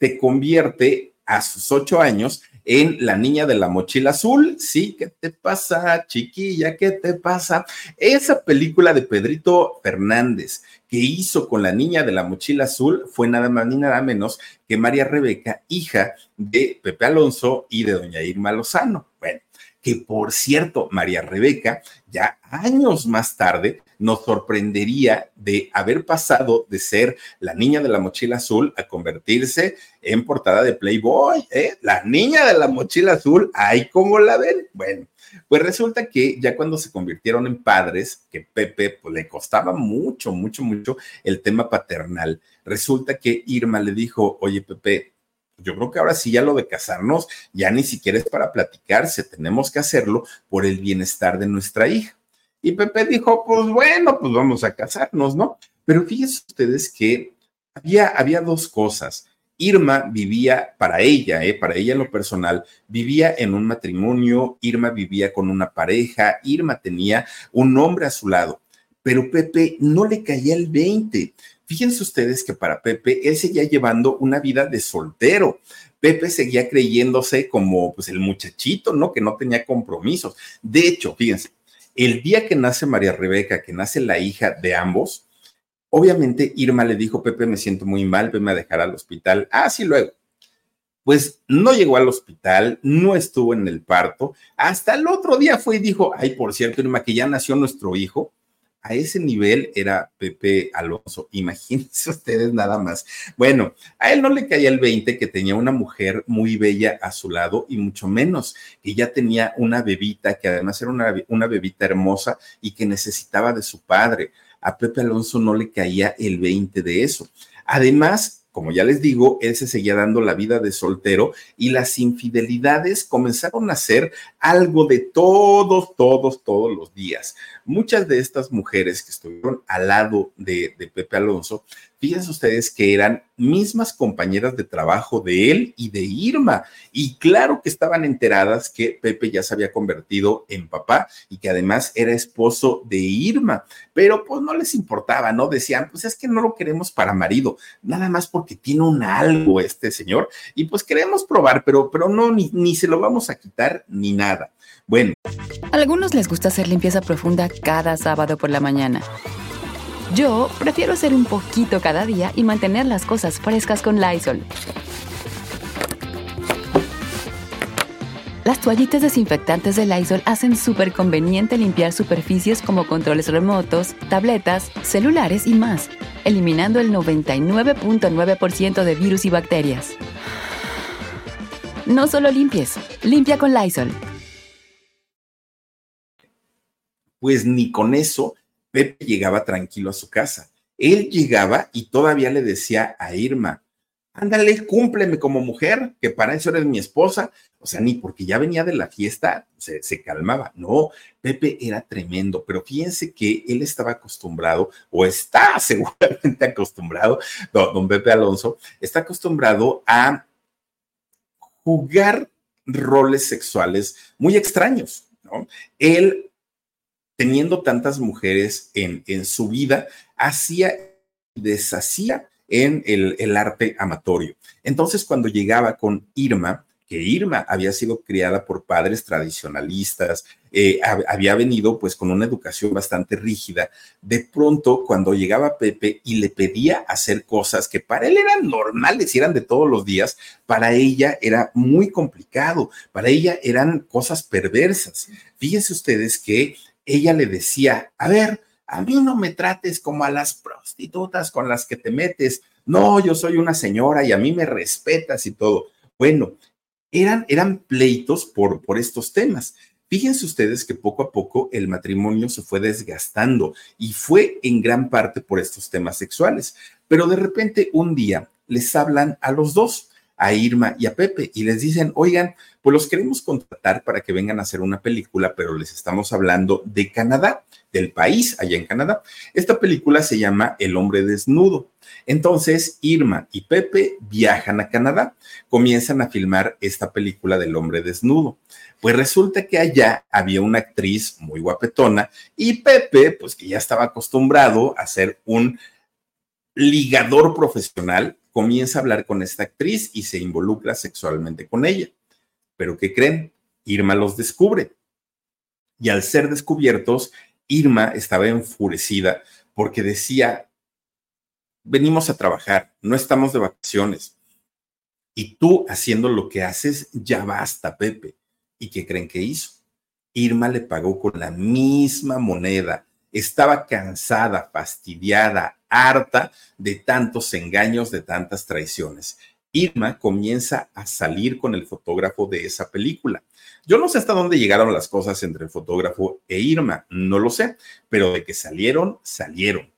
se convierte a sus ocho años en La Niña de la Mochila Azul. Sí, ¿qué te pasa, chiquilla? ¿Qué te pasa? Esa película de Pedrito Fernández que hizo con La Niña de la Mochila Azul fue nada más ni nada menos que María Rebeca, hija de Pepe Alonso y de doña Irma Lozano. Bueno, que por cierto, María Rebeca, ya años más tarde, nos sorprendería de haber pasado de ser la niña de la mochila azul a convertirse en portada de Playboy, ¿eh? La niña de la mochila azul, ahí como la ven. Bueno, pues resulta que ya cuando se convirtieron en padres, que Pepe pues, le costaba mucho, mucho, mucho el tema paternal, resulta que Irma le dijo, oye Pepe, yo creo que ahora sí ya lo de casarnos ya ni siquiera es para platicarse, tenemos que hacerlo por el bienestar de nuestra hija. Y Pepe dijo, pues bueno, pues vamos a casarnos, ¿no? Pero fíjense ustedes que había, había dos cosas. Irma vivía para ella, eh, para ella en lo personal, vivía en un matrimonio, Irma vivía con una pareja, Irma tenía un hombre a su lado, pero Pepe no le caía el 20. Fíjense ustedes que para Pepe él seguía llevando una vida de soltero. Pepe seguía creyéndose como pues el muchachito, ¿no? Que no tenía compromisos. De hecho, fíjense, el día que nace María Rebeca, que nace la hija de ambos, Obviamente Irma le dijo, Pepe, me siento muy mal, venme a dejar al hospital. Ah, sí, luego. Pues no llegó al hospital, no estuvo en el parto. Hasta el otro día fue y dijo, ay, por cierto, Irma, que ya nació nuestro hijo. A ese nivel era Pepe Alonso. Imagínense ustedes nada más. Bueno, a él no le caía el 20 que tenía una mujer muy bella a su lado y mucho menos que ya tenía una bebita, que además era una, una bebita hermosa y que necesitaba de su padre a Pepe Alonso no le caía el 20 de eso. Además, como ya les digo, él se seguía dando la vida de soltero y las infidelidades comenzaron a ser algo de todos, todos, todos los días. Muchas de estas mujeres que estuvieron al lado de, de Pepe Alonso Fíjense ustedes que eran mismas compañeras de trabajo de él y de Irma. Y claro que estaban enteradas que Pepe ya se había convertido en papá y que además era esposo de Irma. Pero pues no les importaba, ¿no? Decían, pues es que no lo queremos para marido, nada más porque tiene un algo este señor. Y pues queremos probar, pero, pero no, ni, ni se lo vamos a quitar ni nada. Bueno. A algunos les gusta hacer limpieza profunda cada sábado por la mañana. Yo prefiero hacer un poquito cada día y mantener las cosas frescas con Lysol. Las toallitas desinfectantes de Lysol hacen súper conveniente limpiar superficies como controles remotos, tabletas, celulares y más, eliminando el 99.9% de virus y bacterias. No solo limpies, limpia con Lysol. Pues ni con eso Pepe llegaba tranquilo a su casa. Él llegaba y todavía le decía a Irma, ándale, cúmpleme como mujer, que para eso eres mi esposa. O sea, ni porque ya venía de la fiesta se, calmaba. No, Pepe era tremendo, pero fíjense que él estaba acostumbrado, o está seguramente acostumbrado, don, don Pepe Alonso, está acostumbrado a jugar roles sexuales muy extraños. ¿no? Él teniendo tantas mujeres en, en su vida, hacía y deshacía en el, el, arte amatorio. Entonces, cuando llegaba con Irma, que Irma había sido criada por padres tradicionalistas, eh, había venido pues con una educación bastante rígida, de pronto cuando llegaba Pepe y le pedía hacer cosas que para él eran normales y eran de todos los días, para ella era muy complicado, para ella eran cosas perversas. Fíjense ustedes que ella le decía, a ver, a mí no me trates como a las prostitutas con las que te metes. No, yo soy una señora y a mí me respetas y todo. Bueno, eran, eran pleitos por, por estos temas. Fíjense ustedes que poco a poco el matrimonio se fue desgastando y fue en gran parte por estos temas sexuales. Pero de repente un día les hablan a los dos a Irma y a Pepe y les dicen, oigan, pues los queremos contratar para que vengan a hacer una película, pero les estamos hablando de Canadá, del país allá en Canadá. Esta película se llama El hombre desnudo. Entonces, Irma y Pepe viajan a Canadá, comienzan a filmar esta película del hombre desnudo. Pues resulta que allá había una actriz muy guapetona y Pepe, pues que ya estaba acostumbrado a ser un ligador profesional, comienza a hablar con esta actriz y se involucra sexualmente con ella. Pero ¿qué creen? Irma los descubre. Y al ser descubiertos, Irma estaba enfurecida porque decía, venimos a trabajar, no estamos de vacaciones. Y tú haciendo lo que haces, ya basta, Pepe. ¿Y qué creen que hizo? Irma le pagó con la misma moneda. Estaba cansada, fastidiada, harta de tantos engaños, de tantas traiciones. Irma comienza a salir con el fotógrafo de esa película. Yo no sé hasta dónde llegaron las cosas entre el fotógrafo e Irma, no lo sé, pero de que salieron, salieron.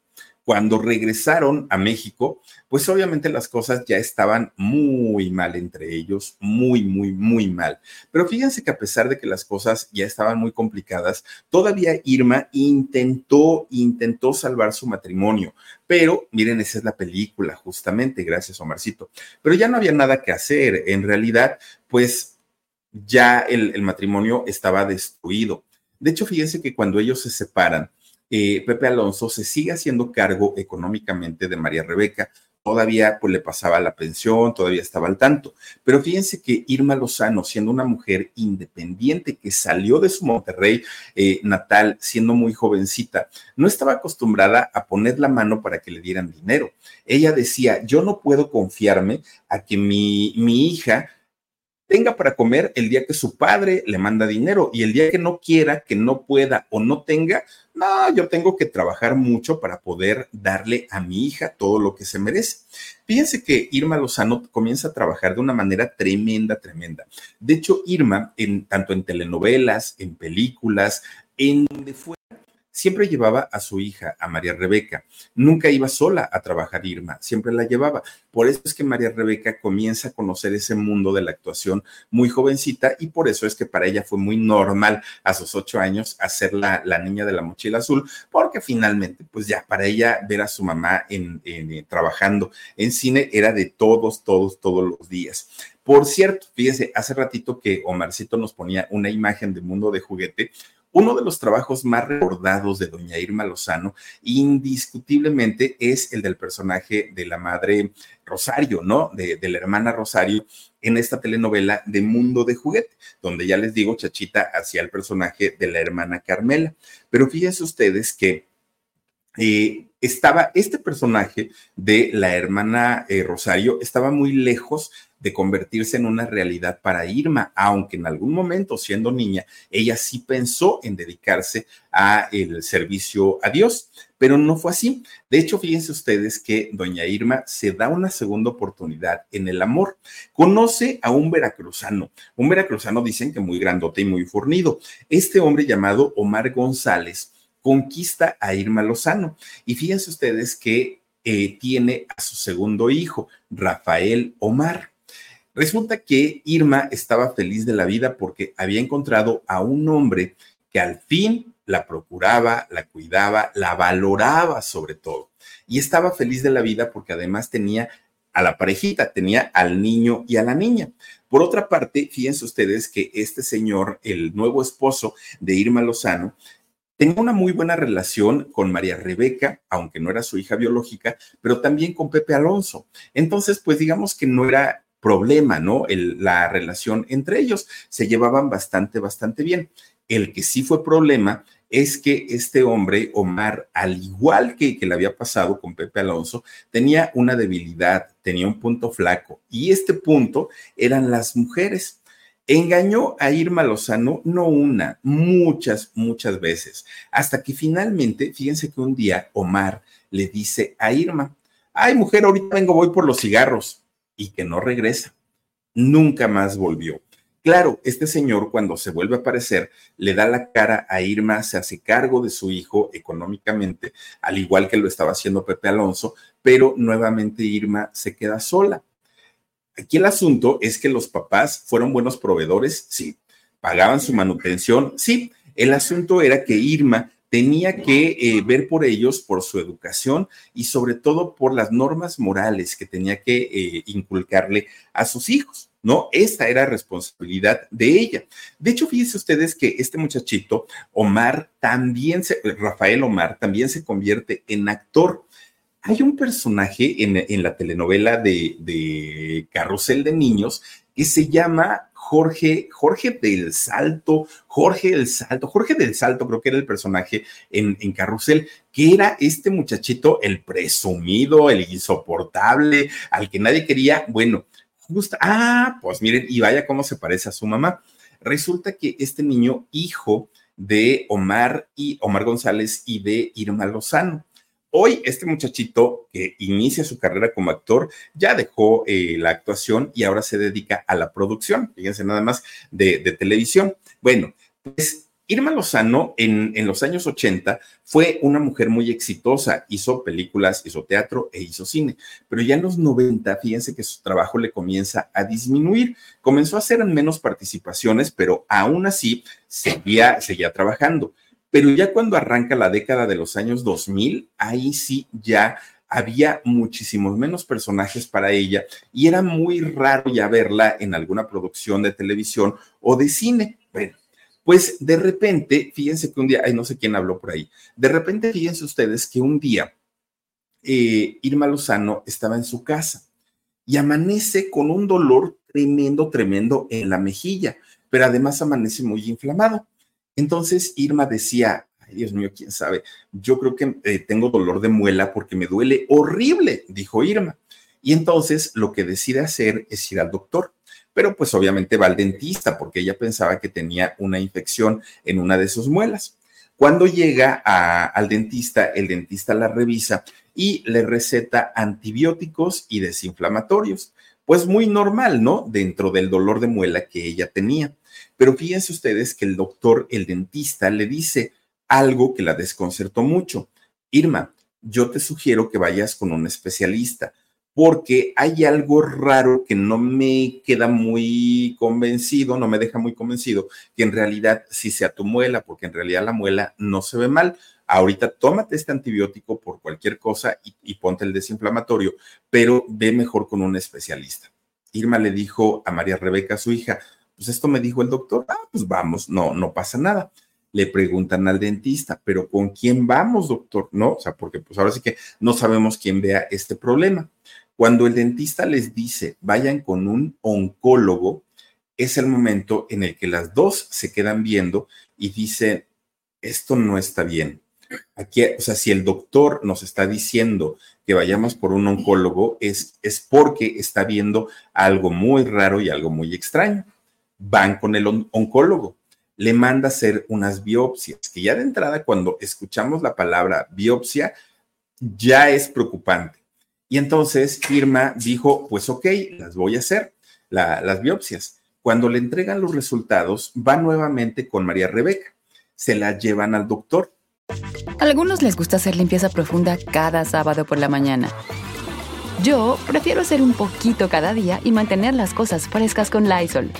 Cuando regresaron a México, pues obviamente las cosas ya estaban muy mal entre ellos, muy, muy, muy mal. Pero fíjense que a pesar de que las cosas ya estaban muy complicadas, todavía Irma intentó, intentó salvar su matrimonio. Pero miren, esa es la película, justamente, gracias Omarcito. Pero ya no había nada que hacer. En realidad, pues ya el, el matrimonio estaba destruido. De hecho, fíjense que cuando ellos se separan, eh, Pepe Alonso se sigue haciendo cargo económicamente de María Rebeca. Todavía pues le pasaba la pensión, todavía estaba al tanto. Pero fíjense que Irma Lozano, siendo una mujer independiente que salió de su Monterrey eh, natal, siendo muy jovencita, no estaba acostumbrada a poner la mano para que le dieran dinero. Ella decía, yo no puedo confiarme a que mi, mi hija tenga para comer el día que su padre le manda dinero y el día que no quiera, que no pueda o no tenga, no, yo tengo que trabajar mucho para poder darle a mi hija todo lo que se merece. Fíjense que Irma Lozano comienza a trabajar de una manera tremenda, tremenda. De hecho, Irma, en, tanto en telenovelas, en películas, en siempre llevaba a su hija, a María Rebeca. Nunca iba sola a trabajar Irma, siempre la llevaba. Por eso es que María Rebeca comienza a conocer ese mundo de la actuación muy jovencita y por eso es que para ella fue muy normal a sus ocho años hacer la, la niña de la mochila azul, porque finalmente, pues ya para ella ver a su mamá en, eh, trabajando en cine era de todos, todos, todos los días. Por cierto, fíjese, hace ratito que Omarcito nos ponía una imagen de mundo de juguete. Uno de los trabajos más recordados de doña Irma Lozano, indiscutiblemente, es el del personaje de la madre Rosario, ¿no? De, la hermana Rosario en esta telenovela de Mundo de Juguete, donde ya les digo, Chachita hacía el personaje de la hermana Carmela. Pero fíjense ustedes que eh, estaba este personaje de la hermana eh, Rosario, estaba muy lejos de convertirse en una realidad para Irma, aunque en algún momento, siendo niña, ella sí pensó en dedicarse a el servicio a Dios, pero no fue así. De hecho, fíjense ustedes que doña Irma se da una segunda oportunidad en el amor. Conoce a un veracruzano. Un veracruzano dicen que muy grandote y muy fornido. Este hombre llamado Omar González conquista a Irma Lozano. Y fíjense ustedes que eh, tiene a su segundo hijo, Rafael Omar. Resulta que Irma estaba feliz de la vida porque había encontrado a un hombre que al fin la procuraba, la cuidaba, la valoraba sobre todo. Y estaba feliz de la vida porque además tenía a la parejita, tenía al niño y a la niña. Por otra parte, fíjense ustedes que este señor, el nuevo esposo de Irma Lozano, tenía una muy buena relación con María Rebeca, aunque no era su hija biológica, pero también con Pepe Alonso. Entonces, pues digamos que no era problema, ¿no? la relación entre ellos. Se llevaban bastante, bastante bien. El que sí fue problema es que este hombre, Omar, al igual que, que le había pasado con Pepe Alonso, tenía una debilidad, tenía un punto flaco. Y este punto eran las mujeres. Engañó a Irma Lozano no una, muchas, muchas veces, hasta que finalmente, fíjense que un día Omar le dice a Irma, ay mujer, ahorita vengo, voy por los cigarros y que no regresa. Nunca más volvió. Claro, este señor cuando se vuelve a aparecer le da la cara a Irma, se hace cargo de su hijo económicamente, al igual que lo estaba haciendo Pepe Alonso, pero nuevamente Irma se queda sola. Aquí el asunto es que los papás fueron buenos proveedores, sí, pagaban su manutención, sí. El asunto era que Irma tenía que eh, ver por ellos, por su educación y sobre todo por las normas morales que tenía que eh, inculcarle a sus hijos. ¿no? Esta era responsabilidad de ella. De hecho, fíjense ustedes que este muchachito, Omar, también se, Rafael Omar, también se convierte en actor. Hay un personaje en, la telenovela de, de Carrusel de Niños que se llama Jorge, Jorge del Salto, Jorge del Salto, Jorge del Salto creo que era el personaje en, Carrusel, que era este muchachito, el presumido, el insoportable, al que nadie quería, bueno, justo, ah, pues miren, y vaya cómo se parece a su mamá. Resulta que este niño, hijo de Omar y Omar González y de Irma Lozano, Hoy este muchachito que inicia su carrera como actor ya dejó eh, la actuación y ahora se dedica a la producción, fíjense nada más, de, televisión. Bueno, pues Irma Lozano en, los años 80 fue una mujer muy exitosa, hizo películas, hizo teatro e hizo cine, pero ya en los 90, fíjense que su trabajo le comienza a disminuir, comenzó a hacer menos participaciones, pero aún así seguía trabajando. Pero ya cuando arranca la década de los años 2000, ahí sí ya había muchísimos menos personajes para ella y era muy raro ya verla en alguna producción de televisión o de cine. Bueno, pues de repente, fíjense que un día, ay, no sé quién habló por ahí, de repente fíjense ustedes que un día eh, Irma Lozano estaba en su casa y amanece con un dolor tremendo, tremendo en la mejilla, pero además amanece muy inflamado. Entonces Irma decía, Dios mío, quién sabe, yo creo que eh, tengo dolor de muela porque me duele horrible, dijo Irma. Y entonces lo que decide hacer es ir al doctor, pero pues obviamente va al dentista porque ella pensaba que tenía una infección en una de sus muelas. Cuando llega al dentista, el dentista la revisa y le receta antibióticos y desinflamatorios. Pues muy normal, ¿no? Dentro del dolor de muela que ella tenía. Pero fíjense ustedes que el doctor, el dentista, le dice, algo que la desconcertó mucho. Irma, yo te sugiero que vayas con un especialista porque hay algo raro que no me queda muy convencido, no me deja muy convencido, que en realidad sí sea tu muela, porque en realidad la muela no se ve mal. Ahorita tómate este antibiótico por cualquier cosa y, y ponte el desinflamatorio, pero ve mejor con un especialista. Irma le dijo a María Rebeca, su hija, pues esto me dijo el doctor, ah, pues vamos, no, no pasa nada le preguntan al dentista, pero ¿con quién vamos, doctor? No, o sea, porque pues ahora sí que no sabemos quién vea este problema. Cuando el dentista les dice, vayan con un oncólogo, es el momento en el que las dos se quedan viendo y dicen, esto no está bien. Aquí, o sea, si el doctor nos está diciendo que vayamos por un oncólogo, es, es porque está viendo algo muy raro y algo muy extraño. Van con el oncólogo le manda hacer unas biopsias, que ya de entrada cuando escuchamos la palabra biopsia, ya es preocupante. Y entonces Irma dijo, pues ok, las voy a hacer, las biopsias. Cuando le entregan los resultados, va nuevamente con María Rebeca. Se la llevan al doctor. A algunos les gusta hacer limpieza profunda cada sábado por la mañana. Yo prefiero hacer un poquito cada día y mantener las cosas frescas con Lysol.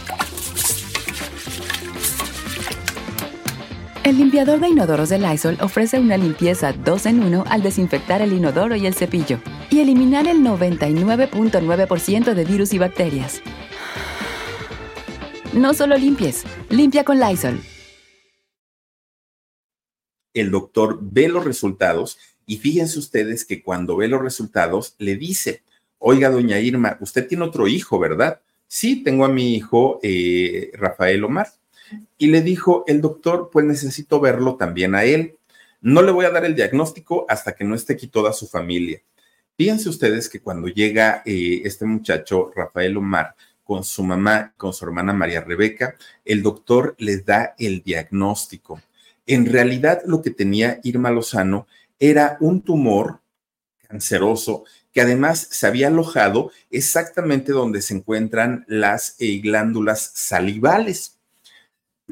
El limpiador de inodoros de Lysol ofrece una limpieza 2 en 1 al desinfectar el inodoro y el cepillo y eliminar el 99.9% de virus y bacterias. No solo limpies, limpia con Lysol. El doctor ve los resultados y fíjense ustedes que cuando ve los resultados le dice, oiga, doña Irma, usted tiene otro hijo, ¿verdad? Sí, tengo a mi hijo eh, Rafael Omar y le dijo el doctor, pues necesito verlo también a él. No le voy a dar el diagnóstico hasta que no esté aquí toda su familia. Fíjense ustedes que cuando llega eh, este muchacho, Rafael Omar, con su mamá, con su hermana María Rebeca, el doctor les da el diagnóstico. En realidad lo que tenía Irma Lozano era un tumor canceroso que además se había alojado exactamente donde se encuentran las eh, glándulas salivales.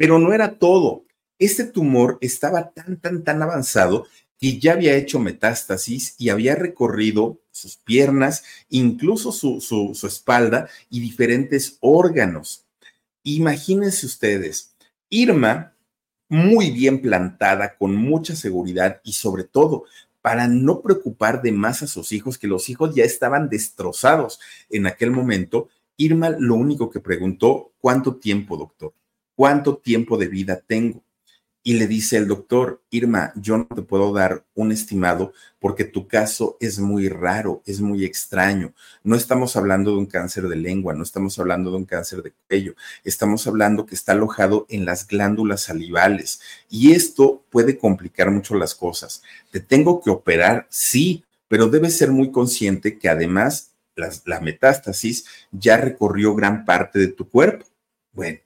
Pero no era todo. Este tumor estaba tan, tan, tan avanzado que ya había hecho metástasis y había recorrido sus piernas, incluso su, su, espalda y diferentes órganos. Imagínense ustedes, Irma, muy bien plantada, con mucha seguridad y sobre todo para no preocupar de más a sus hijos, que los hijos ya estaban destrozados en aquel momento, Irma lo único que preguntó, ¿cuánto tiempo, doctor? ¿Cuánto tiempo de vida tengo? Y le dice el doctor, Irma, yo no te puedo dar un estimado porque tu caso es muy raro, es muy extraño. No estamos hablando de un cáncer de lengua, no estamos hablando de un cáncer de cuello, estamos hablando que está alojado en las glándulas salivales y esto puede complicar mucho las cosas. Te tengo que operar, sí, pero debes ser muy consciente que además la metástasis ya recorrió gran parte de tu cuerpo. Bueno,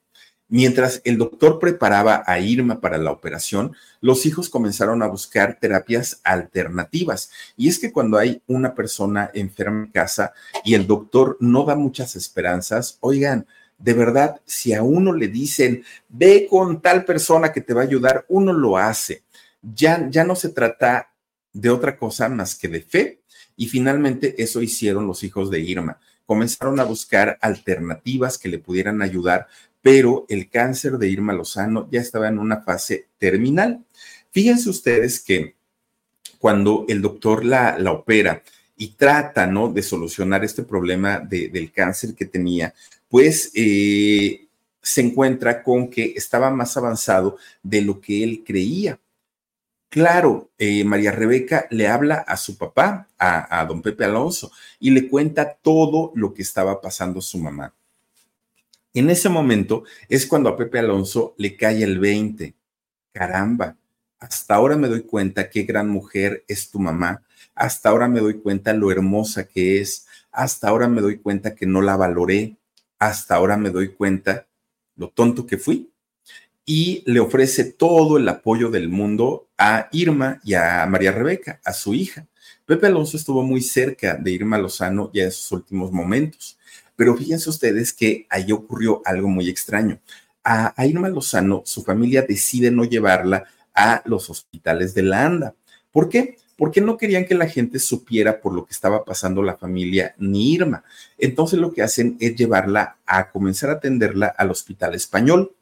Mientras el doctor preparaba a Irma para la operación, los hijos comenzaron a buscar terapias alternativas. Y es que cuando hay una persona enferma en casa y el doctor no da muchas esperanzas, oigan, de verdad, si a uno le dicen, ve con tal persona que te va a ayudar, uno lo hace. Ya, ya no se trata de otra cosa más que de fe. Y finalmente eso hicieron los hijos de Irma. Comenzaron a buscar alternativas que le pudieran ayudar, pero el cáncer de Irma Lozano ya estaba en una fase terminal. Fíjense ustedes que cuando el doctor la, la opera y trata, ¿no? De solucionar este problema del cáncer que tenía, pues eh, se encuentra con que estaba más avanzado de lo que él creía. Claro, eh, María Rebeca le habla a su papá, a, a don Pepe Alonso, y le cuenta todo lo que estaba pasando su mamá. En ese momento es cuando a Pepe Alonso le cae el 20. Caramba, hasta ahora me doy cuenta qué gran mujer es tu mamá hasta ahora me doy cuenta lo hermosa que es, hasta ahora me doy cuenta que no la valoré, hasta ahora me doy cuenta lo tonto que fui. Y le ofrece todo el apoyo del mundo a Irma y a María Rebeca, a su hija. Pepe Alonso estuvo muy cerca de Irma Lozano ya en sus últimos momentos, pero fíjense ustedes que ahí ocurrió algo muy extraño. A, Irma Lozano, su familia decide no llevarla a los hospitales de la ANDA. ¿Por qué? porque no querían que la gente supiera por lo que estaba pasando la familia ni Irma. Entonces lo que hacen es llevarla a comenzar a atenderla al hospital español.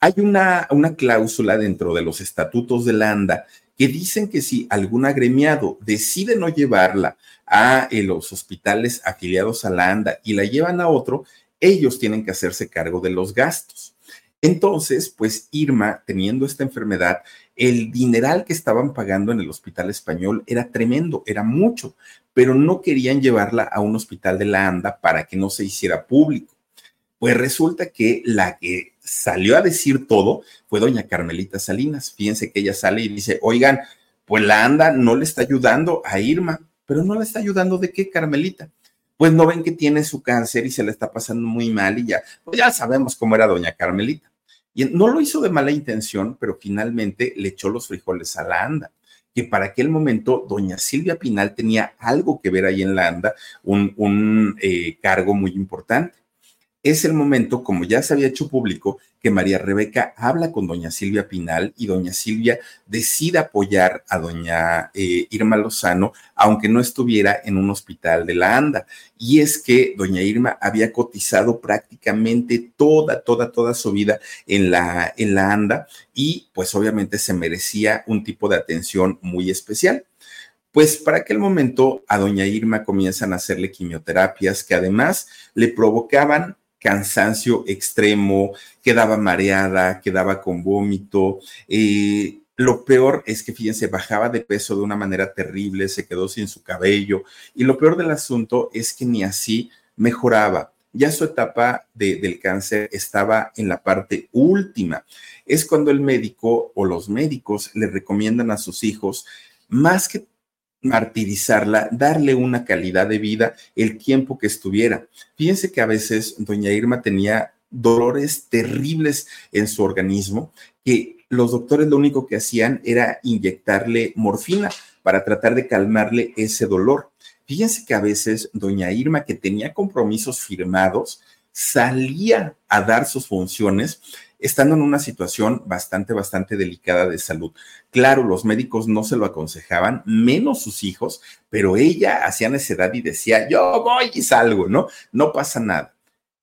Hay una, una cláusula dentro de los estatutos de la ANDA que dicen que si algún agremiado decide no llevarla a eh, los hospitales afiliados a la ANDA y la llevan a otro, ellos tienen que hacerse cargo de los gastos. Entonces, pues Irma, teniendo esta enfermedad, el dineral que estaban pagando en el hospital español era tremendo, era mucho, pero no querían llevarla a un hospital de la ANDA para que no se hiciera público. Pues resulta que la que salió a decir todo fue doña Carmelita Salinas. Fíjense que ella sale y dice, oigan, pues la ANDA no le está ayudando a Irma, pero no le está ayudando de qué, Carmelita. Pues no ven que tiene su cáncer y se le está pasando muy mal y ya, pues ya sabemos cómo era doña Carmelita. Y no lo hizo de mala intención, pero finalmente le echó los frijoles a la anda que para aquel momento doña Silvia Pinal tenía algo que ver ahí en la ANDA, un, eh, cargo muy importante es el momento, como ya se había hecho público, que María Rebeca habla con doña Silvia Pinal y doña Silvia decide apoyar a doña eh, Irma Lozano, aunque no estuviera en un hospital de la ANDA. Y es que doña Irma había cotizado prácticamente toda, toda, toda su vida en la, en la ANDA y pues obviamente se merecía un tipo de atención muy especial. Pues para aquel momento a doña Irma comienzan a hacerle quimioterapias que además le provocaban cansancio extremo, quedaba mareada, quedaba con vómito. Eh, lo peor es que, fíjense, bajaba de peso de una manera terrible, se quedó sin su cabello. Y lo peor del asunto es que ni así mejoraba. Ya su etapa del cáncer estaba en la parte última. Es cuando el médico o los médicos le recomiendan a sus hijos, más que martirizarla, darle una calidad de vida el tiempo que estuviera. Fíjense que a veces doña Irma tenía dolores terribles en su organismo que los doctores lo único que hacían era inyectarle morfina para tratar de calmarle ese dolor. Fíjense que a veces doña Irma, que tenía compromisos firmados, salía a dar sus funciones estando en una situación bastante, bastante delicada de salud. Claro, los médicos no se lo aconsejaban, menos sus hijos, pero ella hacía necedad y decía, yo voy y salgo, ¿no? No pasa nada.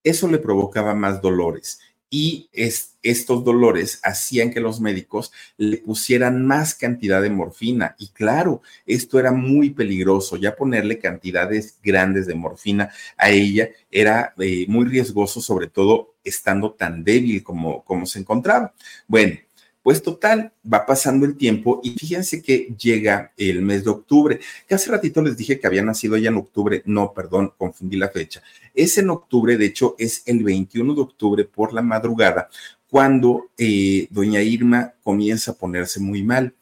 Eso le provocaba más dolores y estos dolores hacían que los médicos le pusieran más cantidad de morfina. Y claro, esto era muy peligroso. Ya ponerle cantidades grandes de morfina a ella era eh, muy riesgoso, sobre todo estando tan débil como, como se encontraba. Bueno, pues total, va pasando el tiempo y fíjense que llega el mes de octubre, que hace ratito les dije que había nacido ella en octubre, no, perdón, confundí la fecha. Es en octubre, de hecho es el 21 de octubre por la madrugada, cuando eh, doña Irma comienza a ponerse muy mal.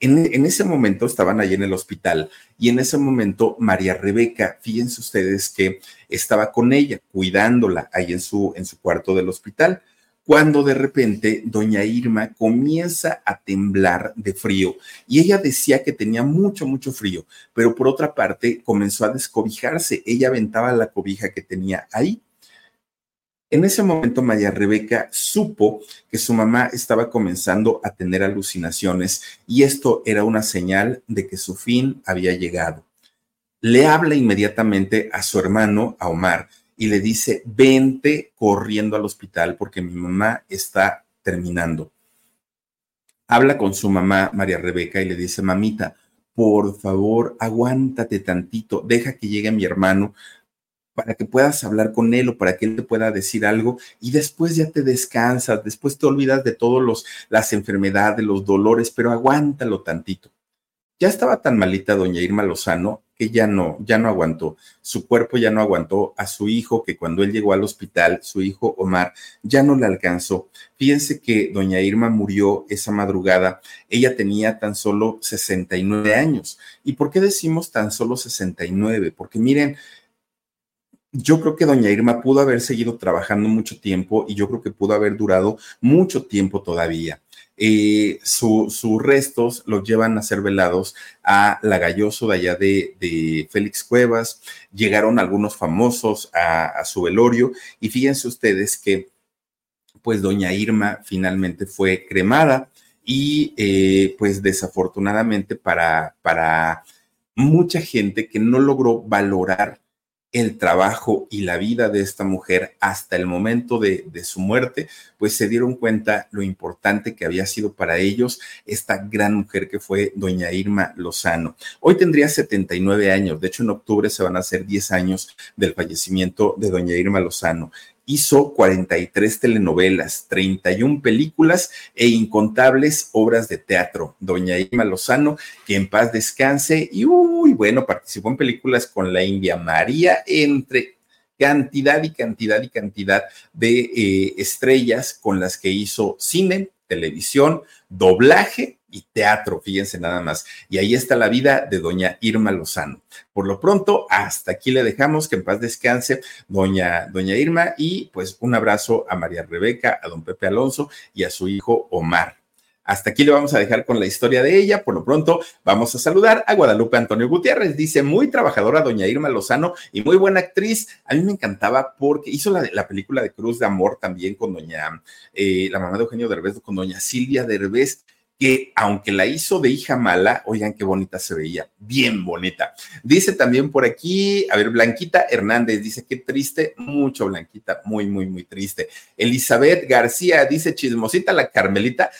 En, en, ese momento estaban allí en el hospital y en ese momento María Rebeca, fíjense ustedes que estaba con ella, cuidándola ahí en su, en su cuarto del hospital cuando de repente doña Irma comienza a temblar de frío y ella decía que tenía mucho, mucho frío, pero por otra parte comenzó a descobijarse, ella aventaba la cobija que tenía ahí. En ese momento María Rebeca supo que su mamá estaba comenzando a tener alucinaciones y esto era una señal de que su fin había llegado. Le habla inmediatamente a su hermano, a Omar, y le dice, vente corriendo al hospital porque mi mamá está terminando. Habla con su mamá, María Rebeca, y le dice, mamita, por favor, aguántate tantito, deja que llegue mi hermano para que puedas hablar con él o para que él te pueda decir algo y después ya te descansas, después te olvidas de todas las enfermedades, los dolores, pero aguántalo tantito. Ya estaba tan malita doña Irma Lozano que ya no, ya no aguantó. Su cuerpo ya no aguantó a su hijo, que cuando él llegó al hospital, su hijo Omar, ya no le alcanzó. Fíjense que doña Irma murió esa madrugada. Ella tenía tan solo 69 años. ¿Y por qué decimos tan solo 69? Porque miren, yo creo que doña Irma pudo haber seguido trabajando mucho tiempo y yo creo que pudo haber durado mucho tiempo todavía. Eh, sus restos los llevan a ser velados a la Galloso de allá de, Félix Cuevas. Llegaron algunos famosos a, su velorio y fíjense ustedes que pues doña Irma finalmente fue cremada y eh, pues desafortunadamente para, para mucha gente que no logró valorar el trabajo y la vida de esta mujer hasta el momento de, su muerte, pues se dieron cuenta lo importante que había sido para ellos esta gran mujer que fue doña Irma Lozano. Hoy tendría 79 años, de hecho en octubre se van a hacer 10 años del fallecimiento de doña Irma Lozano hizo 43 telenovelas, 31 películas e incontables obras de teatro. Doña Irma Lozano, que en paz descanse, y uy, bueno, participó en películas con la India María, entre cantidad y cantidad y cantidad de eh, estrellas con las que hizo cine, televisión, doblaje y teatro, fíjense nada más. Y ahí está la vida de doña Irma Lozano. Por lo pronto, hasta aquí le dejamos, que en paz descanse doña, doña Irma y pues un abrazo a María Rebeca, a don Pepe Alonso y a su hijo Omar. Hasta aquí le vamos a dejar con la historia de ella. Por lo pronto, vamos a saludar a Guadalupe Antonio Gutiérrez. Dice, muy trabajadora doña Irma Lozano y muy buena actriz. A mí me encantaba porque hizo la, la película de Cruz de Amor también con doña, eh, la mamá de Eugenio Derbez, con doña Silvia Derbez que aunque la hizo de hija mala, oigan qué bonita se veía, bien bonita. Dice también por aquí, a ver, Blanquita Hernández dice qué triste, mucho Blanquita, muy, muy, muy triste. Elizabeth García dice chismosita la Carmelita,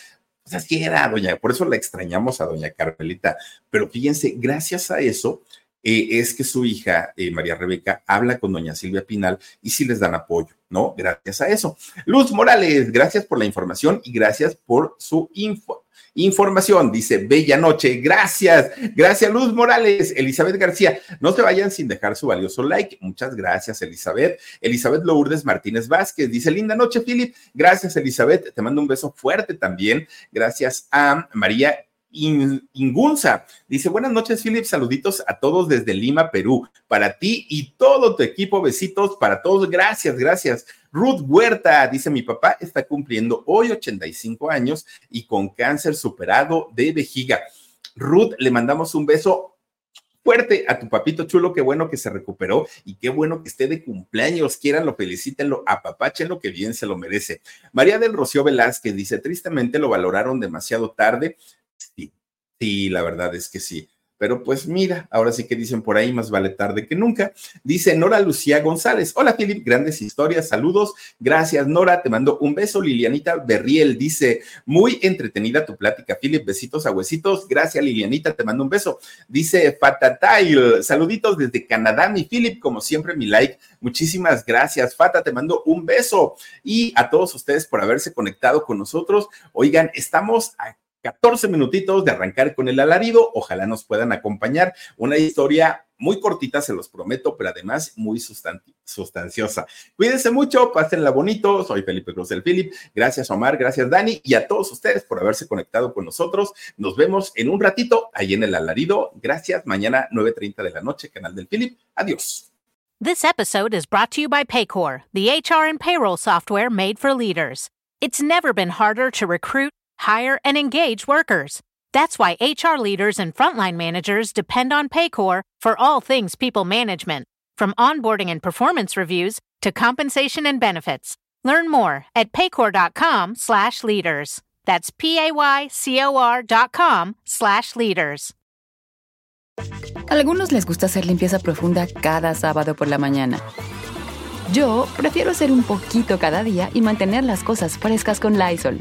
pues así era, doña, por eso la extrañamos a doña Carmelita. Pero fíjense, gracias a eso, eh, es que su hija, eh, María Rebeca, habla con doña Silvia Pinal y sí les dan apoyo, ¿no? Gracias a eso. Luz Morales, gracias por la información y gracias por su info Información, dice Bella Noche. Gracias, gracias Luz Morales, Elizabeth García. No se vayan sin dejar su valioso like. Muchas gracias, Elizabeth. Elizabeth Lourdes Martínez Vázquez dice: Linda noche, Philip. Gracias, Elizabeth. Te mando un beso fuerte también. Gracias a María Ingunza. Dice, buenas noches, Philip. Saluditos a todos desde Lima, Perú. Para ti y todo tu equipo. Besitos para todos. Gracias, gracias. Ruth Huerta dice, mi papá está cumpliendo hoy 85 años y con cáncer superado de vejiga. Ruth, le mandamos un beso fuerte a tu papito chulo, qué bueno que se recuperó y qué bueno que esté de cumpleaños, quieranlo, felicítenlo, apapáchenlo, que bien se lo merece. María del Rocío Velázquez dice, tristemente lo valoraron demasiado tarde. Sí, sí, la verdad es que sí. Pero pues mira, ahora sí que dicen por ahí, más vale tarde que nunca. Dice Nora Lucía González. Hola, Philip, grandes historias, saludos. Gracias, Nora, te mando un beso. Lilianita Berriel dice, muy entretenida tu plática, Philip, besitos a huesitos. Gracias, Lilianita, te mando un beso. Dice Fatatail, saluditos desde Canadá, mi Philip, como siempre, mi like. Muchísimas gracias, Fata, te mando un beso. Y a todos ustedes por haberse conectado con nosotros. Oigan, estamos aquí 14 minutitos de arrancar con el alarido. Ojalá nos puedan acompañar. Una historia muy cortita, se los prometo, pero además muy sustanciosa. Cuídense mucho, pásenla bonito. Soy Felipe Cruz del Philip. Gracias, Omar. Gracias, Dani. Y a todos ustedes por haberse conectado con nosotros. Nos vemos en un ratito ahí en el alarido. Gracias. Mañana 9.30 de la noche, canal del Philip. Adiós. This episode is brought to you by Paycor, the HR and payroll software made for leaders. It's never been harder to recruit hire, and engage workers. That's why HR leaders and frontline managers depend on Paycor for all things people management, from onboarding and performance reviews to compensation and benefits. Learn more at paycor.com slash leaders. That's P-A-Y-C-O-R dot com slash leaders. Algunos les gusta hacer limpieza profunda cada sábado por la mañana. Yo prefiero hacer un poquito cada día y mantener las cosas frescas con Lysol.